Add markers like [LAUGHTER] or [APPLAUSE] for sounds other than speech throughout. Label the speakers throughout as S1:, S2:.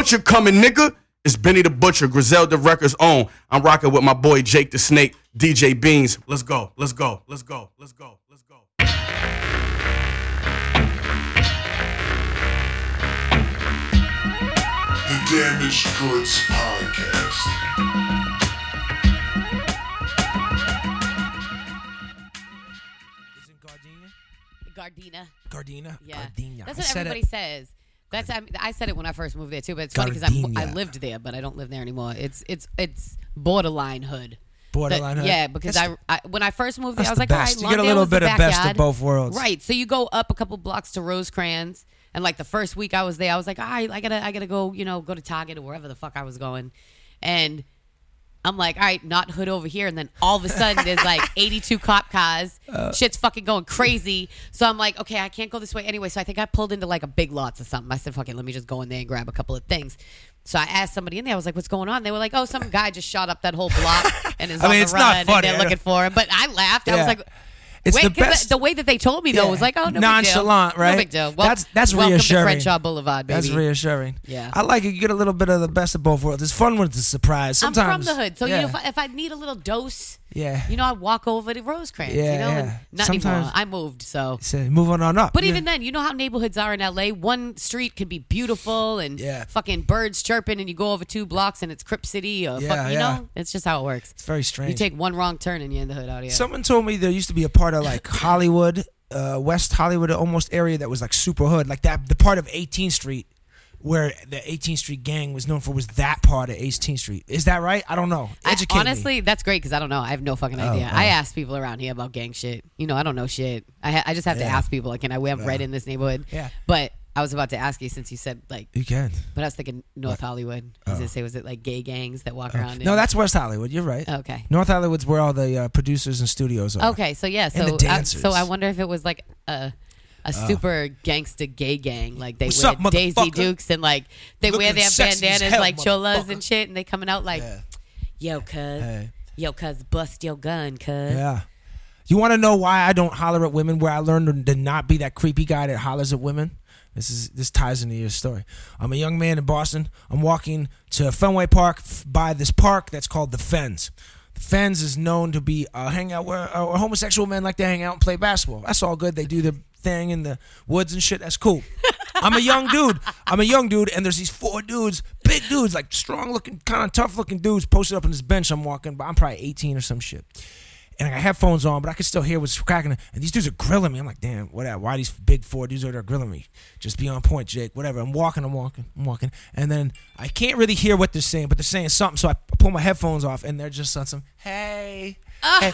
S1: butcher coming, nigga. It's Benny the Butcher, Griselda Records own. I'm rocking with my boy Jake the Snake, DJ Beans. Let's go, let's go, let's go, let's go, let's go.
S2: The Damaged Goods Podcast.
S3: Is it Gardenia?
S4: Gardena.
S3: Gardena?
S4: Yeah,
S3: Gardenia.
S4: that's
S3: I
S4: what
S3: said
S4: everybody
S3: it.
S4: says. That's I, I said it when I first moved there too, but it's funny because I lived there, but I don't live there anymore. It's it's it's borderline hood.
S3: Borderline
S4: That-
S3: hood?
S4: Yeah, because I, I when I first moved there, I was
S3: the
S4: like,
S3: best.
S4: all right,
S3: You get a little bit of best of both worlds.
S4: Right. So you go up a couple blocks to Rosecrans, and like the first week I was there, I was like, all right, I gotta I gotta go, you know, go to Target or wherever the fuck I was going, and. I'm like, all right, not hood over here. And then all of a sudden, there's like [LAUGHS] 82 cop cars.
S3: Uh.
S4: Shit's fucking going crazy. So I'm like, okay, I can't go this way anyway. So I think I pulled into like a big lots or something. I said, fuck it, let me just go in there and grab a couple of things. So I asked somebody in there, I was like, what's going on? They were like, oh, some guy just shot up that whole block [LAUGHS] and is
S3: I
S4: on the
S3: it's not
S4: run
S3: funny.
S4: and they're looking for him. But I laughed. I was like,
S3: It's
S4: Wait,
S3: the best.
S4: The, way that they told me though
S3: Yeah.
S4: was like, oh, no
S3: Nonchalant,
S4: big deal.
S3: right?
S4: No big deal. Well,
S3: That's- that's
S4: welcome
S3: reassuring.
S4: to Crenshaw Boulevard, baby.
S3: That's reassuring.
S4: Yeah.
S3: I like it. You get a little bit of the best of both worlds. It's fun when it's a surprise.
S4: I'm
S3: Sometimes
S4: from the hood, so
S3: yeah.
S4: you know, if I, if I need a little dose,
S3: Yeah.
S4: you know, I walk over to Rosecrans.
S3: Yeah,
S4: you know,
S3: yeah.
S4: not anymore.
S3: Sometimes-
S4: I moved, so.
S3: Moving on up.
S4: But
S3: Yeah.
S4: even then, you know how neighborhoods are in LA. One street can be beautiful and
S3: Yeah.
S4: fucking birds chirping, and you go over two blocks and it's Crip City or
S3: Yeah,
S4: fuck, you know, it's just how it works.
S3: it's very strange.
S4: You take one wrong turn and you're in the hood out here.
S3: Someone told me there used to be a part of like Hollywood, uh, West Hollywood, almost area that was like super hood, like that. The part of 18th Street where the 18th Street gang was known for was that part of 18th Street. Is that right? I don't know.
S4: I-
S3: Educate me.
S4: honestly, that's great because I don't know. I have no fucking idea.
S3: oh.
S4: I ask people around here about gang shit. You know, I don't know shit. I ha- I just have to ask people. Like, can I live right in this neighborhood?
S3: Yeah.
S4: But I was about to ask you since you said like,
S3: You can.
S4: but I was thinking North Hollywood. I was gonna say, was it like gay gangs that walk around?
S3: Oh. No,
S4: in-
S3: that's West Hollywood. You're right.
S4: okay.
S3: North Hollywood's where all the uh, producers and studios are.
S4: Okay, so yeah, so
S3: And the
S4: I, so I wonder if it was like a a super gangsta gay gang, like they
S3: What's
S4: wear
S3: up,
S4: Daisy? Dukes and like they wear
S3: Looking
S4: their
S3: sexy as
S4: bandanas
S3: hell,
S4: like cholas
S3: motherfucker.
S4: and shit, and they coming out like,
S3: Yeah.
S4: yo, cuz,
S3: Hey.
S4: yo, cuz, bust your gun, cuz.
S3: Yeah. You want to know why I don't holler at women? Where I learned to not be that creepy guy that hollers at women. This is this ties into your story. I'm a young man in Boston. I'm walking to Fenway Park f- by this park that's called the Fens. The Fens is known to be a hangout where, uh, where homosexual men like to hang out and play basketball. That's all good. They do their thing in the woods and shit. That's cool. I'm a young dude. I'm a young dude, and there's these four dudes, big dudes, like strong looking, kind of tough looking dudes, posted up on this bench. I'm walking, but I'm probably 18 or some shit and I got headphones on, but I could still hear what's cracking. And these dudes are grilling me. I'm like, damn, whatever. Why these big four dudes are there grilling me? Just be on point, Jake. Whatever. I'm walking, I'm walking, I'm walking. And then I can't really hear what they're saying, but they're saying something. So I pull my headphones off, and they're just on some, hey. Hey.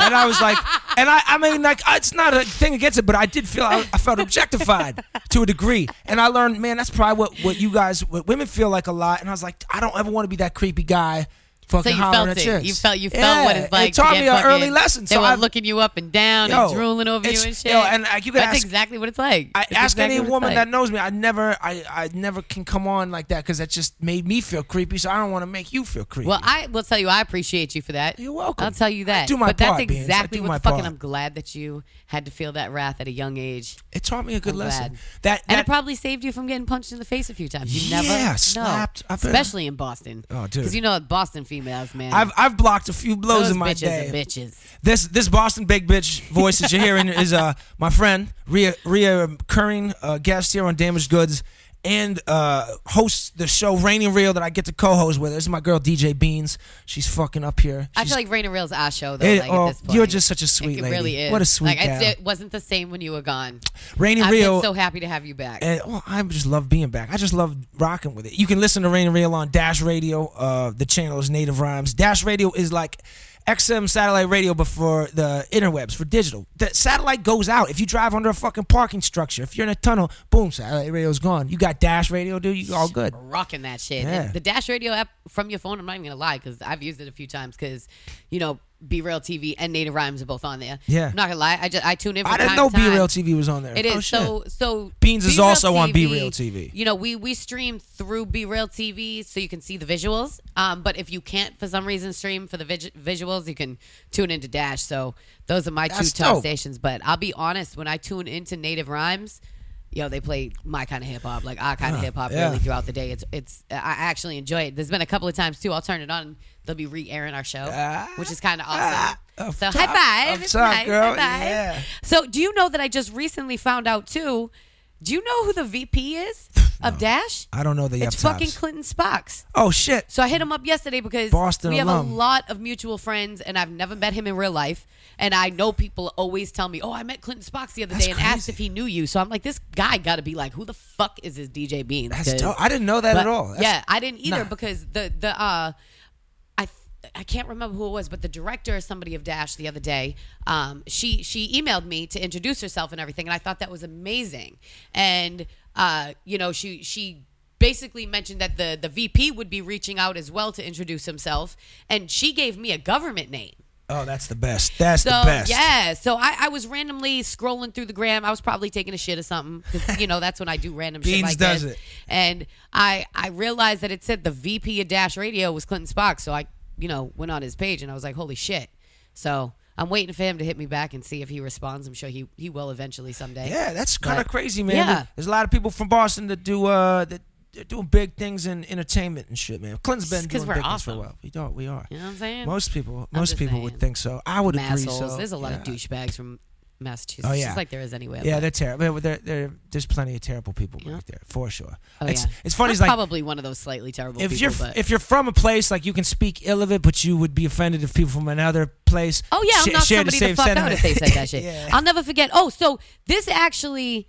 S3: And I was like, and I, I mean, like, it's not a thing against it, but I did feel, I, I felt objectified to a degree. And I learned, man, that's probably what, what you guys, what women feel like a lot. And I was like, I don't ever want to be that creepy guy.
S4: So you felt it.
S3: chicks.
S4: You felt you felt
S3: Yeah,
S4: what it's like.
S3: It taught
S4: to
S3: me an early
S4: fucking-
S3: lesson.
S4: They
S3: So
S4: were
S3: I,
S4: looking you up and down
S3: Yo,
S4: and drooling over you and shit.
S3: yo, and, like, you can
S4: That's
S3: ask-
S4: exactly what it's like.
S3: I
S4: It's
S3: ask
S4: exactly
S3: any woman
S4: like.
S3: that knows me. I never, I, I never can come on like that because that just made me feel creepy. So I don't want to make you feel creepy.
S4: Well, I will tell you, I appreciate you for that.
S3: You're welcome.
S4: I'll tell you that.
S3: I do my
S4: but
S3: part. I
S4: exactly what fucking.
S3: part.
S4: I'm glad that you had to feel that wrath at a young age.
S3: it taught me a good
S4: I'm
S3: lesson.
S4: glad.
S3: That,
S4: and it probably saved you from getting punched in the face a few times. You
S3: Yeah,
S4: never know.
S3: slapped.
S4: Especially in Boston.
S3: Oh, dude.
S4: Because you know Boston females, man.
S3: I've I've blocked a few blows
S4: those
S3: in my
S4: bitches
S3: day.
S4: are bitches.
S3: This this Boston big bitch voice that you're hearing is uh my friend Ria Ria Curring, uh, guest here on Damaged Goods, and uh hosts the show Raining Real that I get to co-host with. This is my girl DJ Beans. She's fucking up here.
S4: I feel like Rain and Reel's our show though.
S3: It-
S4: like,
S3: oh,
S4: at this point.
S3: you're just such a sweet
S4: it
S3: lady.
S4: really is.
S3: What a sweet
S4: like,
S3: gal.
S4: It wasn't the same when you were gone.
S3: Raining
S4: I've
S3: Real.
S4: so happy to have you back.
S3: And oh, I just love being back. I just love rocking with it. You can listen to Rain and Real on Dash Radio. Uh, the channel is Native Rhymes. Dash Radio is like XM satellite radio, but for the interwebs, for digital. The satellite goes out. If you drive under a fucking parking structure, if you're in a tunnel, boom, satellite radio's gone. You got Dash Radio, dude. You all good.
S4: rocking that shit.
S3: Yeah.
S4: The Dash Radio app from your phone, I'm not even gonna lie, because I've used it a few times. Because you know, B Real TV and Native Rhymes are both on there.
S3: Yeah.
S4: I'm not gonna lie, I just I tune in.
S3: I didn't
S4: time
S3: know. B Real TV was on there.
S4: It
S3: Oh,
S4: so so.
S3: Beans is also on B Real TV.
S4: You know, we we stream through B Real TV, so you can see the visuals. Um, but if you can't for some reason stream for the vis- visuals, you can tune into Dash. So those are my
S3: That's
S4: two top
S3: dope.
S4: stations. But I'll be honest, when I tune into Native Rhymes. yo, they play my kind of hip hop, like our kind of hip hop,
S3: yeah.
S4: really throughout the day. It's it's I actually enjoy it. There's been a couple of times too. I'll turn it on. They'll be re-airing our show, which is kind of awesome.
S3: up
S4: so
S3: top,
S4: high five,
S3: top,
S4: nice,
S3: girl.
S4: high five.
S3: Yeah.
S4: So do you know that I just recently found out too? Do you know who the VP is [SIGHS] of Dash?
S3: I don't know the
S4: It's fucking. Clinton Sparks.
S3: Oh shit.
S4: So I hit him up yesterday because
S3: Boston
S4: we have a lot of mutual friends, and I've never met him in real life. And I know people always tell me, "Oh, I met Clinton Sparks the other
S3: That's
S4: day and asked if he knew you." So I'm like, this guy got to be like, "Who the fuck is this DJ Beans?"
S3: That's dope. I didn't know that
S4: but-
S3: at all. That's-
S4: yeah, I didn't either
S3: nah.
S4: because the the uh, I can't remember who it was, but the director or somebody of Dash the other day, um, she she emailed me to introduce herself and everything, and I thought that was amazing. And uh, you know, she she basically mentioned that the the VP would be reaching out as well to introduce himself, and she gave me a government name.
S3: Oh, that's the best. That's
S4: So
S3: the best.
S4: yeah, so I, I was randomly scrolling through the gram. I was probably taking a shit or something you know that's when I do random shit
S3: Beans
S4: like
S3: does
S4: this.
S3: it.
S4: And I I realized that it said the VP of Dash Radio was Clinton Sparks. So I you know went on his page and I was like, holy shit. So I'm waiting for him to hit me back and see if he responds. I'm sure he he will eventually someday.
S3: Yeah, that's kind of crazy, man.
S4: Yeah.
S3: There's a lot of people from Boston that do uh that they're doing big things in entertainment and shit, man. Clinton's been doing big things for a while. We don't. We are.
S4: You know what I'm saying?
S3: Most people, most people
S4: saying.
S3: would think so. I would agree. So
S4: There's a lot
S3: yeah.
S4: of douchebags from Massachusetts.
S3: Oh, yeah.
S4: Just like there is anywhere.
S3: Yeah, they're terrible. There, there, there's plenty of terrible people
S4: Yeah.
S3: right there, for sure.
S4: Oh,
S3: it's
S4: yeah.
S3: it's funny. It's like
S4: probably one of those slightly terrible
S3: if
S4: people.
S3: you're
S4: but
S3: if you're from a place like you can speak ill of it, but you would be offended if people from another place.
S4: Oh yeah,
S3: sh-
S4: I'm not
S3: share
S4: somebody
S3: the same
S4: to fuck out if they said that [LAUGHS] shit.
S3: Yeah.
S4: I'll never forget. Oh, so this actually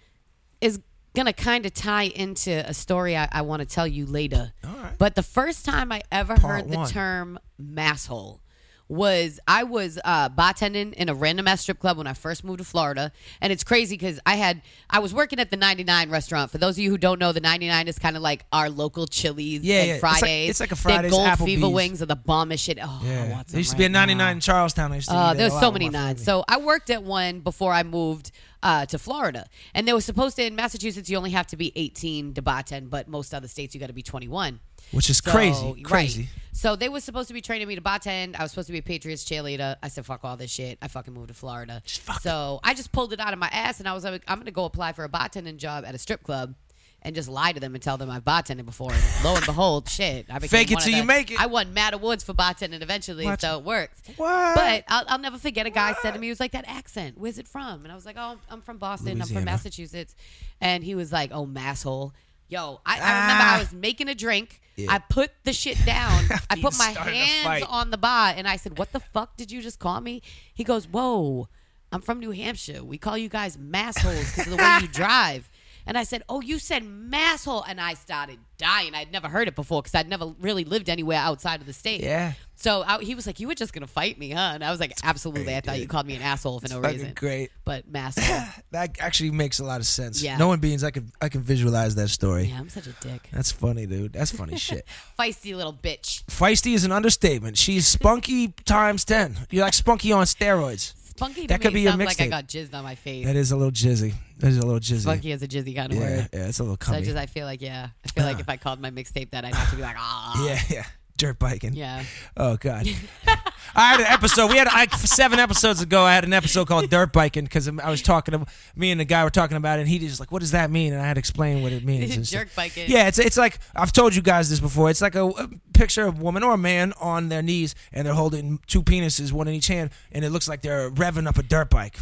S4: is gonna kind of tie into a story I, I want to tell you later.
S3: All right.
S4: But the first time I ever
S3: Part
S4: heard the
S3: one.
S4: term masshole was I was uh, bartending in a random ass strip club when I first moved to Florida, and it's crazy because I had I was working at the 99 restaurant. For those of you who don't know, the 99 is kind of like our local Chili's
S3: Yeah,
S4: and
S3: yeah. It's like-
S4: Fridays.
S3: it's like a
S4: Their
S3: Fridays,
S4: gold fever wings are the bombest shit. Oh, I
S3: Yeah,
S4: want
S3: there used to
S4: right
S3: be a
S4: now.
S3: 99 in Charlestown. I used to
S4: Uh, there's so many nines. So I worked at one before I moved uh, to Florida, and they were supposed to in Massachusetts you only have to be 18 to bartend, but most other states you got to be 21.
S3: Which is
S4: So,
S3: crazy,
S4: right.
S3: crazy.
S4: So they were supposed to be training me to bartend. I was supposed to be a Patriots cheerleader. I said, "Fuck all this shit." I fucking moved to Florida. so I just pulled it out of my ass, and I was like, "I'm gonna go apply for a bartending job at a strip club." And just lie to them and tell them I've bartended before. And lo and behold, [LAUGHS] shit, I
S3: Fake it till you make it.
S4: I won mad awards for bartending eventually,
S3: What?
S4: so it worked.
S3: What?
S4: But I'll, I'll never forget a guy said to me, he was like, that accent, where's it from? And I was like, oh, I'm from Boston. I'm from Massachusetts. And he was like, oh, masshole. Yo, I, I remember
S3: Ah.
S4: I was making a drink.
S3: Yeah.
S4: I put the shit down. [LAUGHS] I put my
S3: started a
S4: hands
S3: fight.
S4: on the bar and I said, what the fuck did you just call me? He goes, whoa, I'm from New Hampshire. We call you guys massholes because of the way you [LAUGHS] drive. And I said, "Oh, you said masshole," and I started dying. I'd never heard it before because I'd never really lived anywhere outside of the state.
S3: Yeah.
S4: So I, he was like, "You were just gonna fight me, huh?" And I was like, "Absolutely." I
S3: great,
S4: thought you called me an asshole for no
S3: fucking
S4: reason.
S3: great.
S4: But [CLEARS THROAT] masshole.
S3: That actually makes a lot of sense.
S4: Yeah.
S3: Knowing beans, I can I can visualize that story.
S4: yeah, I'm such a dick.
S3: That's funny, dude. That's funny [LAUGHS] shit.
S4: Feisty little bitch.
S3: Feisty is an understatement. She's spunky [LAUGHS] times ten. You're like spunky on steroids.
S4: Spunky
S3: That could be your
S4: sounds like I got jizzed on my face.
S3: That is a little jizzy. That is a little jizzy.
S4: Spunky is a jizzy kind of
S3: yeah,
S4: word.
S3: yeah, it's a little
S4: So I just I feel like yeah, I feel like if I called my mixtape that, I'd have to be like [LAUGHS] ah
S3: yeah, yeah. Dirt biking.
S4: yeah.
S3: Oh God. [LAUGHS] I had an episode. We had like seven episodes ago. I had an episode called Dirt Biking because I was talking to me and the guy were talking about it, and he just like, "What does that mean?" And I had to explain what it means. [LAUGHS] stuff.
S4: biking.
S3: Yeah, it's it's like I've told you guys this before. It's like a, a picture of a woman or a man on their knees, and they're holding two penises, one in each hand, and it looks like they're revving up a dirt bike.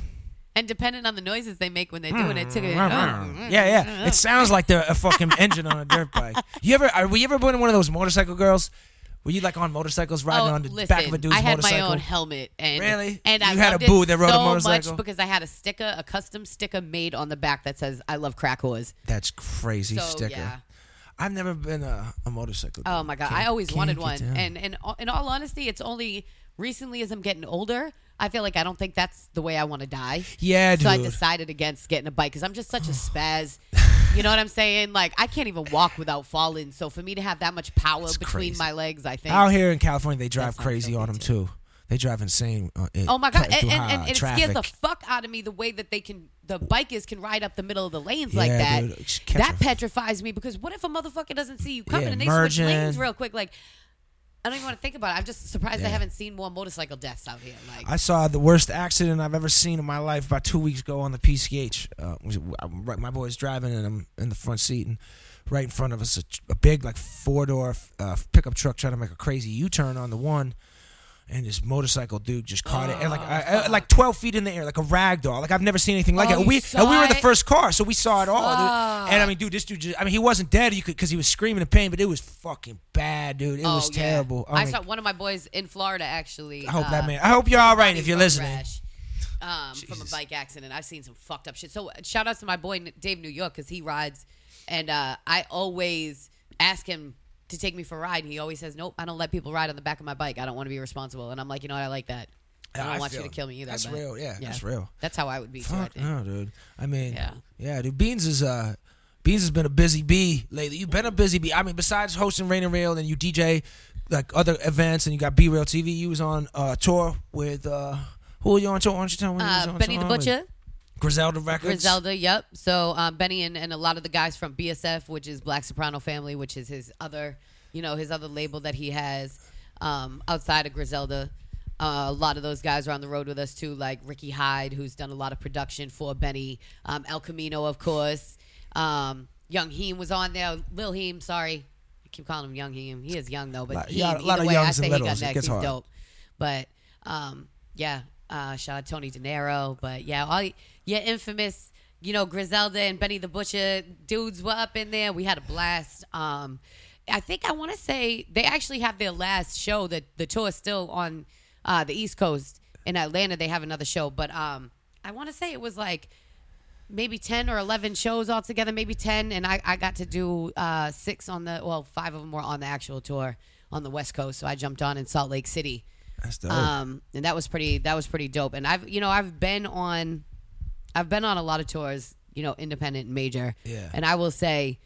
S4: And depending on the noises they make when they're doing it, too. Hmm. Oh.
S3: yeah, yeah. It sounds like they're a fucking engine on a dirt bike. You ever? Are we ever been one of those motorcycle girls? Were you like on motorcycles riding
S4: Oh,
S3: on the
S4: listen,
S3: back of a dude's motorcycle?
S4: I had
S3: motorcycle?
S4: my own helmet, and
S3: Really?
S4: and I
S3: You had a boo that rode a
S4: so
S3: motorcycle?
S4: much because I had a sticker, a custom sticker made on the back that says "I love crack whores."
S3: That's crazy
S4: So
S3: sticker.
S4: yeah.
S3: I've never been a, a motorcycle.
S4: Oh my god,
S3: Can't-
S4: I always wanted one,
S3: down.
S4: and and in all honesty, it's only recently as I'm getting older, I feel like I don't think that's the way I want to die.
S3: yeah, dude.
S4: So I decided against getting a bike because I'm just such a [SIGHS] spaz. You know what I'm saying? Like I can't even walk without falling. So for me to have that much power
S3: It's
S4: between
S3: crazy.
S4: my legs, I think.
S3: Out here in California, they drive crazy on them
S4: too.
S3: too. They drive insane. uh, in-
S4: Oh my god!
S3: through
S4: And, and, and, and it
S3: traffic.
S4: scares the fuck out of me the way that they can, the bikers can ride up the middle of the lanes like that.
S3: dude.
S4: That petrifies me because what if a motherfucker doesn't see you coming
S3: Yeah,
S4: and they switch lanes real quick? Like, I don't even want to think about it. I'm just surprised I haven't seen more motorcycle deaths out here. Like,
S3: I saw the worst accident I've ever seen in my life about two weeks ago on the PCH. Uh, my boy's driving and I'm in the front seat, and right in front of us, a, a big like four door uh, pickup truck trying to make a crazy U turn on the one. And this motorcycle dude just caught it, and like I, I- like twelve feet in the air, like a rag doll. Like I've never seen anything like
S4: Oh,
S3: it. And
S4: you
S3: we
S4: saw
S3: and we were the
S4: it?
S3: first car, so we saw it all. dude. And I mean, dude, this dude just—I mean, he wasn't dead. You could because he was screaming in pain, but it was fucking bad, dude. It
S4: oh,
S3: was
S4: yeah.
S3: terrible.
S4: I
S3: mean,
S4: saw one of my boys in Florida actually.
S3: I hope
S4: uh,
S3: that man. I hope you're all right if you're listening.
S4: rash, um, from a
S3: Jesus.
S4: bike accident. I've seen some fucked up shit. So uh, shout out to my boy N- Dave New York because he rides, and uh, I always ask him to take me for a ride, and he always says, "Nope, I don't let people ride on the back of my bike. I don't want to be responsible." And I'm like, you know what? I like that. I don't
S3: I
S4: want you to kill me either.
S3: That's
S4: but-
S3: real. Yeah, that's real.
S4: That's how I would be
S3: Fuck no, dude. I mean,
S4: Yeah.
S3: yeah, dude. Beans is uh, Beans has been a busy bee lately. You've been a busy bee. I mean, besides hosting Rain and Rail, and you DJ like other events, and you got B Real TV. You was on uh tour with uh, who were you on tour? Why don't you tell me? who you was
S4: Uh, Benny the
S3: Butcher. with? Griselda Records.
S4: Griselda, yep. So um, Benny and, and a lot of the guys from BSF, which is Black Soprano Family, which is his other, you know, his other label that he has um, outside of Griselda. Uh, a lot of those guys are on the road with us too, like Ricky Hyde, who's done a lot of production for Benny. Um, El Camino, of course. Um, Young Heem was on there. Lil Heem, sorry. I keep calling him Young Heem. He is young though, but
S3: Lot-
S4: Heem,
S3: yeah, a lot of
S4: way, I
S3: youngs and
S4: say he got next.
S3: gets
S4: He's
S3: hard.
S4: dope. But um, yeah, uh, shout out Tony De Niro. But yeah, all yeah, infamous. You know, Griselda and Benny the Butcher dudes were up in there. We had a blast. Um, I think I want to say they actually have their last show. That the tour is still on uh, the East Coast in Atlanta. They have another show, but um, I want to say it was like maybe 10 or 11 shows altogether maybe 10 and i, I got to do uh, six on the well five of them were on the actual tour on the west coast so i jumped on in salt lake city
S3: That's dope.
S4: um, and that was pretty that was pretty dope and i've you know i've been on i've been on a lot of tours you know independent and major
S3: Yeah.
S4: and i will say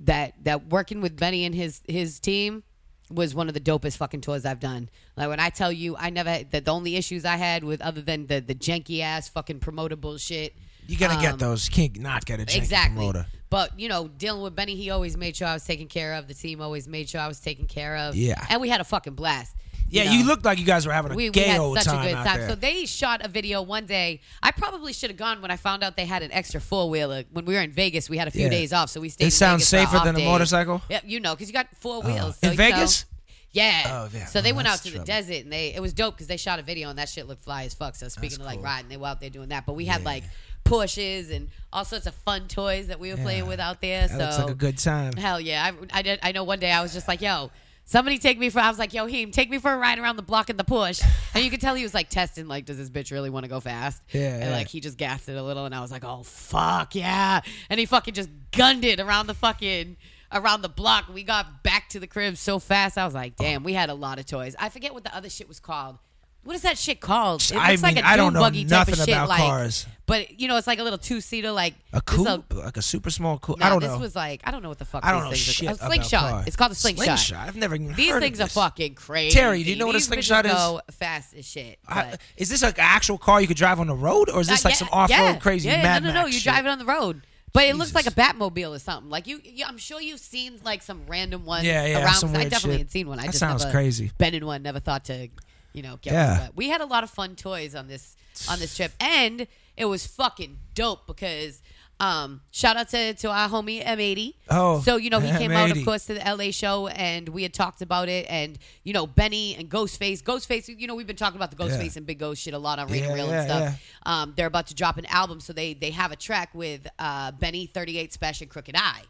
S4: that that working with benny and his his team was one of the dopest fucking tours I've done. Like when I tell you, I never that the only issues I had with other than the the janky ass fucking promoter bullshit.
S3: you gotta
S4: um,
S3: get those. You can't not get a janky
S4: exactly.
S3: promoter.
S4: But you know, dealing with Benny, he always made sure I was taken care of. The team always made sure I was taken care of.
S3: Yeah.
S4: and we had a fucking blast.
S3: Yeah,
S4: know?
S3: you looked like you guys were having a
S4: we, we had
S3: old
S4: such
S3: time
S4: a good time. So they shot a video one day. I probably should have gone when I found out they had an extra four wheeler. When we were in Vegas, we had a few
S3: Yeah.
S4: days off, so we stayed.
S3: It
S4: in
S3: sounds
S4: Vegas
S3: safer than a motorcycle?
S4: Yeah, you know, because you got four
S3: Uh,
S4: wheels.
S3: in
S4: So, you know-
S3: Vegas?
S4: yeah.
S3: Oh, yeah.
S4: So they
S3: Oh,
S4: went out
S3: that's
S4: to the desert and they it was dope because they shot a video and that shit looked fly as fuck. So speaking of like riding, they were out there doing that. But we had like Porsches and all sorts of fun toys that we were playing with out there.
S3: that
S4: so
S3: looks like a good time.
S4: Hell yeah! I, I did. I know one day I was just like, "Yo, somebody take me for." I was like, "Yo, Heem, take me for a ride around the block in the push." And you could tell he was like testing, like, "Does this bitch really want to go fast?"
S3: Yeah,
S4: And
S3: yeah.
S4: like he just gassed it a little, and I was like, "Oh fuck yeah!" And he fucking just gunned it around the fucking around the block. We got back to the crib so fast. I was like, "Damn, we had a lot of toys." I forget what the other shit was called. What is that shit called? It
S3: I
S4: looks like
S3: mean,
S4: a
S3: I don't know
S4: buggy type of shit, like,
S3: cars.
S4: But you know, it's like a little two seater, like
S3: A
S4: this
S3: coupe, like a super small coupe.
S4: no,
S3: I don't
S4: this
S3: know.
S4: This was like I don't know what the fuck.
S3: I don't
S4: these
S3: know
S4: things
S3: shit
S4: Are. A
S3: about
S4: slingshot.
S3: cars.
S4: It's called a slingshot. Slingshot.
S3: I've never even
S4: These
S3: heard
S4: things
S3: of
S4: are fucking crazy.
S3: Terry, do you know what a slingshot is?
S4: Go fast as shit.
S3: I- is this like an actual car you could drive on the road, or is this
S4: Uh,
S3: like
S4: yeah,
S3: some off-road
S4: yeah,
S3: crazy
S4: yeah,
S3: Mad
S4: no, no, no.
S3: Max
S4: You
S3: shit?
S4: drive it on the road. But it looks like a Batmobile or something. Like you, you, I'm sure you've seen like some random ones
S3: Yeah, yeah,
S4: around. I definitely
S3: shit.
S4: had seen one. I
S3: That
S4: just
S3: sounds
S4: never
S3: crazy.
S4: Been in one. Never thought to, you know, get
S3: Yeah.
S4: we had a lot of fun toys on this on this trip, [SIGHS] and it was fucking dope because. Um, shout out to, to our homie M80.
S3: Oh,
S4: so you know he [LAUGHS] came out, of course, to the LA show, and we had talked about it, and you know Benny and Ghostface. Ghostface, you know we've been talking about the Ghostface
S3: Yeah.
S4: and Big Ghost shit a lot on Radio
S3: Yeah,
S4: Real
S3: yeah,
S4: and stuff. Um, they're about to drop an album, so they they have a track with uh, Benny, 38 Spesh, and Crooked I.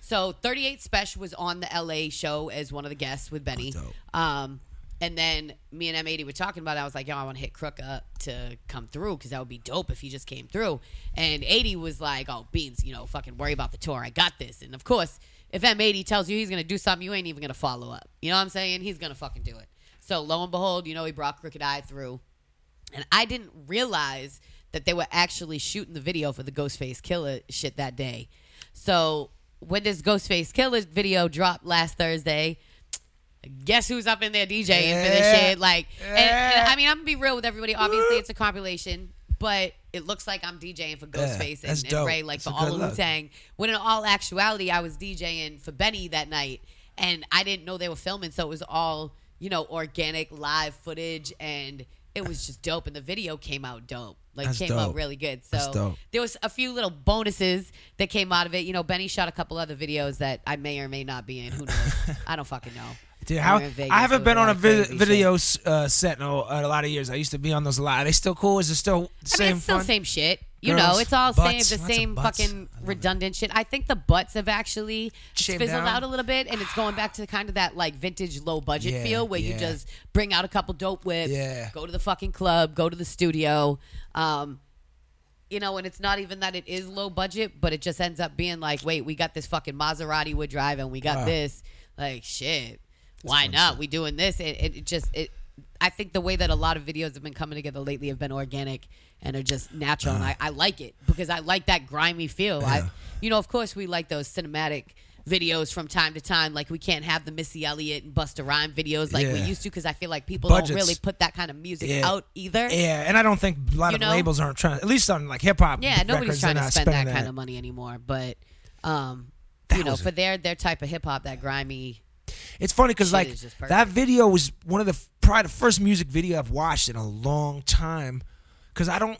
S4: So 38 Spesh was on the LA show as one of the guests with Benny.
S3: dope.
S4: Um, and then me and M80 were talking about it. I was like, yo, I want to hit Crook up to come through because that would be dope if he just came through. And 80 was like, oh, Beans, you know, fucking worry about the tour. I got this. And of course, if M80 tells you he's going to do something, you ain't even going to follow up. You know what I'm saying? He's going to fucking do it. So lo and behold, you know, he brought Crooked I through. And I didn't realize that they were actually shooting the video for the Ghostface Killah shit that day. So when this Ghostface Killah video dropped last Thursday, guess who's up in there DJing for this shit? Like, and, and I mean, I'm gonna be real with everybody. Obviously, it's a compilation, but it looks like I'm DJing for Ghostface
S3: that's
S4: and, and. Ray, like
S3: That's
S4: for all of. Wu Tang. When in all actuality, I was DJing for Benny that night, and I didn't know they were filming, so it was all you know, organic live footage, and it was just dope. And the video came out dope. Like
S3: That's
S4: came
S3: dope.
S4: out really good. So there was a few little bonuses that came out of it. You know, Benny shot a couple other videos that I may or may not be in. Who knows? [LAUGHS] I don't fucking know.
S3: Dude, how,
S4: Vegas
S3: I haven't been on a vid- video uh, set in a, lot of years. I used to be on those a lot. Are they still cool? Is it still the
S4: I
S3: same
S4: mean, it's still
S3: fun?
S4: same shit. You
S3: Girls,
S4: know, it's all
S3: butts,
S4: same, the same fucking
S3: I love it.
S4: redundant shit. I think the butts have actually
S3: Shaved
S4: fizzled
S3: down?
S4: out a little bit, and it's going back to kind of that like vintage low budget
S3: Yeah,
S4: feel where you just bring out a couple dope whips,
S3: Yeah.
S4: go to the fucking club, go to the studio. Um, you know, and it's not even that it is low budget, but it just ends up being like, wait, we got this fucking Maserati we're driving, we got
S3: Wow.
S4: this, like shit. Why not? We doing this? It, it, it just it. I think the way that a lot of videos have been coming together lately have been organic and are just natural, and I, I like it because I like that grimy feel.
S3: Uh-huh.
S4: I, you know, of course, we like those cinematic videos from time to time. Like we can't have the Missy Elliott and Busta Rhyme videos like we
S3: Yeah.
S4: used to because I feel like people
S3: Budgets.
S4: don't really put that kind of music
S3: Yeah.
S4: out either.
S3: Yeah, and I don't think a lot
S4: You
S3: of
S4: know?
S3: labels aren't trying. At least on like hip hop.
S4: Yeah, nobody's
S3: records,
S4: trying
S3: they're
S4: to
S3: not
S4: spend that
S3: spending
S4: kind of money anymore. But um, you know,
S3: was a-
S4: for their their type of hip hop, that grimy.
S3: It's funny because like
S4: is just perfect.
S3: that video was one of the probably the first music video I've watched in a long time. Because I don't.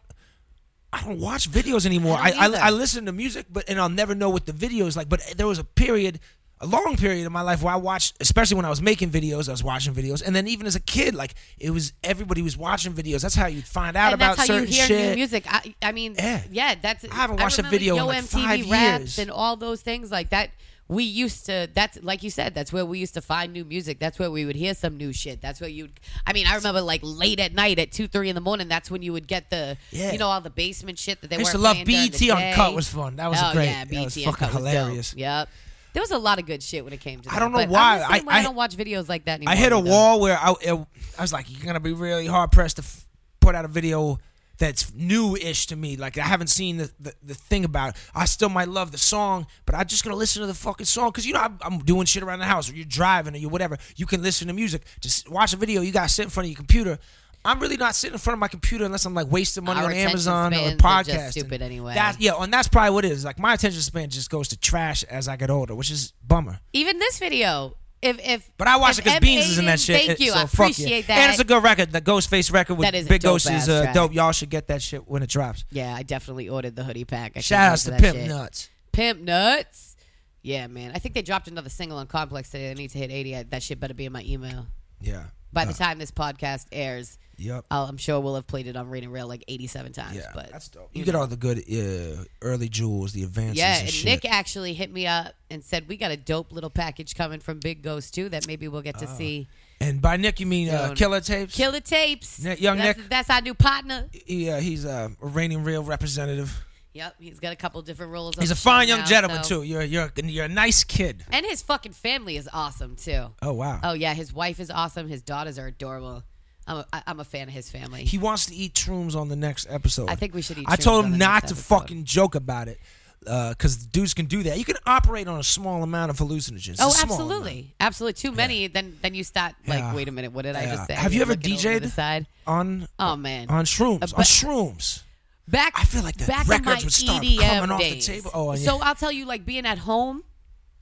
S3: I don't watch videos anymore.
S4: I
S3: I, I. I listen to music, but and I'll never know what the video is like. But there was a period, a long period in my life where I watched, especially when I was making videos, I was watching videos, and then even as a kid, like it was everybody was watching videos. That's how you'd find out
S4: and
S3: about
S4: that's how you
S3: certain
S4: hear
S3: shit.
S4: new music. I, I mean,
S3: Yeah.
S4: yeah, that's.
S3: I haven't watched a
S4: remember
S3: video in,
S4: Yo
S3: like,
S4: MTV
S3: five
S4: raps
S3: years.
S4: and all those things like that. We used to. That's like you said. That's where we used to find new music. That's where we would hear some new shit. That's where you'd. I mean, I remember like late at night at two, three in the morning. That's when you would get the.
S3: Yeah.
S4: You know all the basement shit that they
S3: I used to love
S4: playing during the
S3: BET Uncut was fun. That was
S4: oh,
S3: great.
S4: Yeah,
S3: That
S4: BET
S3: was
S4: Uncut
S3: fucking
S4: was
S3: hilarious.
S4: Yep. There was a lot of good shit when it came to.
S3: I don't know
S4: but
S3: why.
S4: I'm the same
S3: I-
S4: I,
S3: I-
S4: don't watch videos like that anymore.
S3: I hit a wall where I, it, I was like, you're gonna be really hard pressed to f- put out a video that's new-ish to me. Like I haven't seen the, the, the thing about. It. I still might love the song, but I'm just gonna listen to the fucking song because you know I'm, I'm doing shit around the house or you're driving or you whatever. You can listen to music. Just watch a video. You gotta sit in front of your computer. I'm really not sitting in front of my computer unless I'm like wasting money
S4: Our
S3: on Amazon or
S4: spans just
S3: podcast.
S4: stupid anyway.
S3: That, yeah, and that's probably what it is. Like my attention span just goes to trash as I get older, which is bummer.
S4: Even this video. If if
S3: But I
S4: watch
S3: it because. Beans is in that shit.
S4: Thank you.
S3: So
S4: I
S3: fuck
S4: appreciate
S3: yeah.
S4: that.
S3: And it's a good record. The Ghostface record with
S4: That is
S3: Big Ghost is uh, dope. Y'all should get that shit when it drops.
S4: Yeah, I definitely ordered the hoodie pack. I
S3: Shout outs to
S4: wait for that
S3: Pimp
S4: shit.
S3: Nuts.
S4: Pimp Nuts. Yeah, man. I think they dropped another single on Complex today. I need to hit 80. I- That shit better be in my email.
S3: Yeah.
S4: By the time this podcast airs,
S3: Yep.
S4: I'll, I'm sure we'll have played it on Rain Rail like 87 times.
S3: Yeah,
S4: but
S3: that's dope. You get all the good uh, early jewels, the advances.
S4: Yeah,
S3: and,
S4: and
S3: shit.
S4: Nick actually hit me up and said we got a dope little package coming from Big Ghost too that maybe we'll get to see.
S3: And by Nick, you mean uh. Killer Tapes?
S4: Killer tapes.
S3: Nick- young
S4: that's,
S3: Nick.
S4: That's our new partner.
S3: He, uh, he's uh, a reigning real representative.
S4: Yep, he's got a couple different roles.
S3: He's a fine young
S4: now,
S3: gentleman
S4: so-
S3: too. You're you're you're a nice kid.
S4: And his fucking family is awesome too.
S3: Oh wow.
S4: Oh yeah, his wife is awesome. His daughters are adorable. I'm a, I- I'm a fan of his family.
S3: He wants to eat shrooms on the next episode.
S4: I think we should eat
S3: I told
S4: on
S3: him not to
S4: episode.
S3: fucking joke about it, because dudes can do that. You can operate on a small amount of hallucinogens.
S4: oh, absolutely, absolutely. Too many, then then you start like,
S3: Yeah.
S4: wait a minute, what did I just say?
S3: Have you ever
S4: looking over to
S3: DJ'd? on
S4: Oh man,
S3: on shrooms.
S4: Uh,
S3: on
S4: but-
S3: shrooms.
S4: Back
S3: I feel like the
S4: back
S3: records would start
S4: EDM
S3: coming off the table. Oh, and
S4: so. I'll tell you, like being at home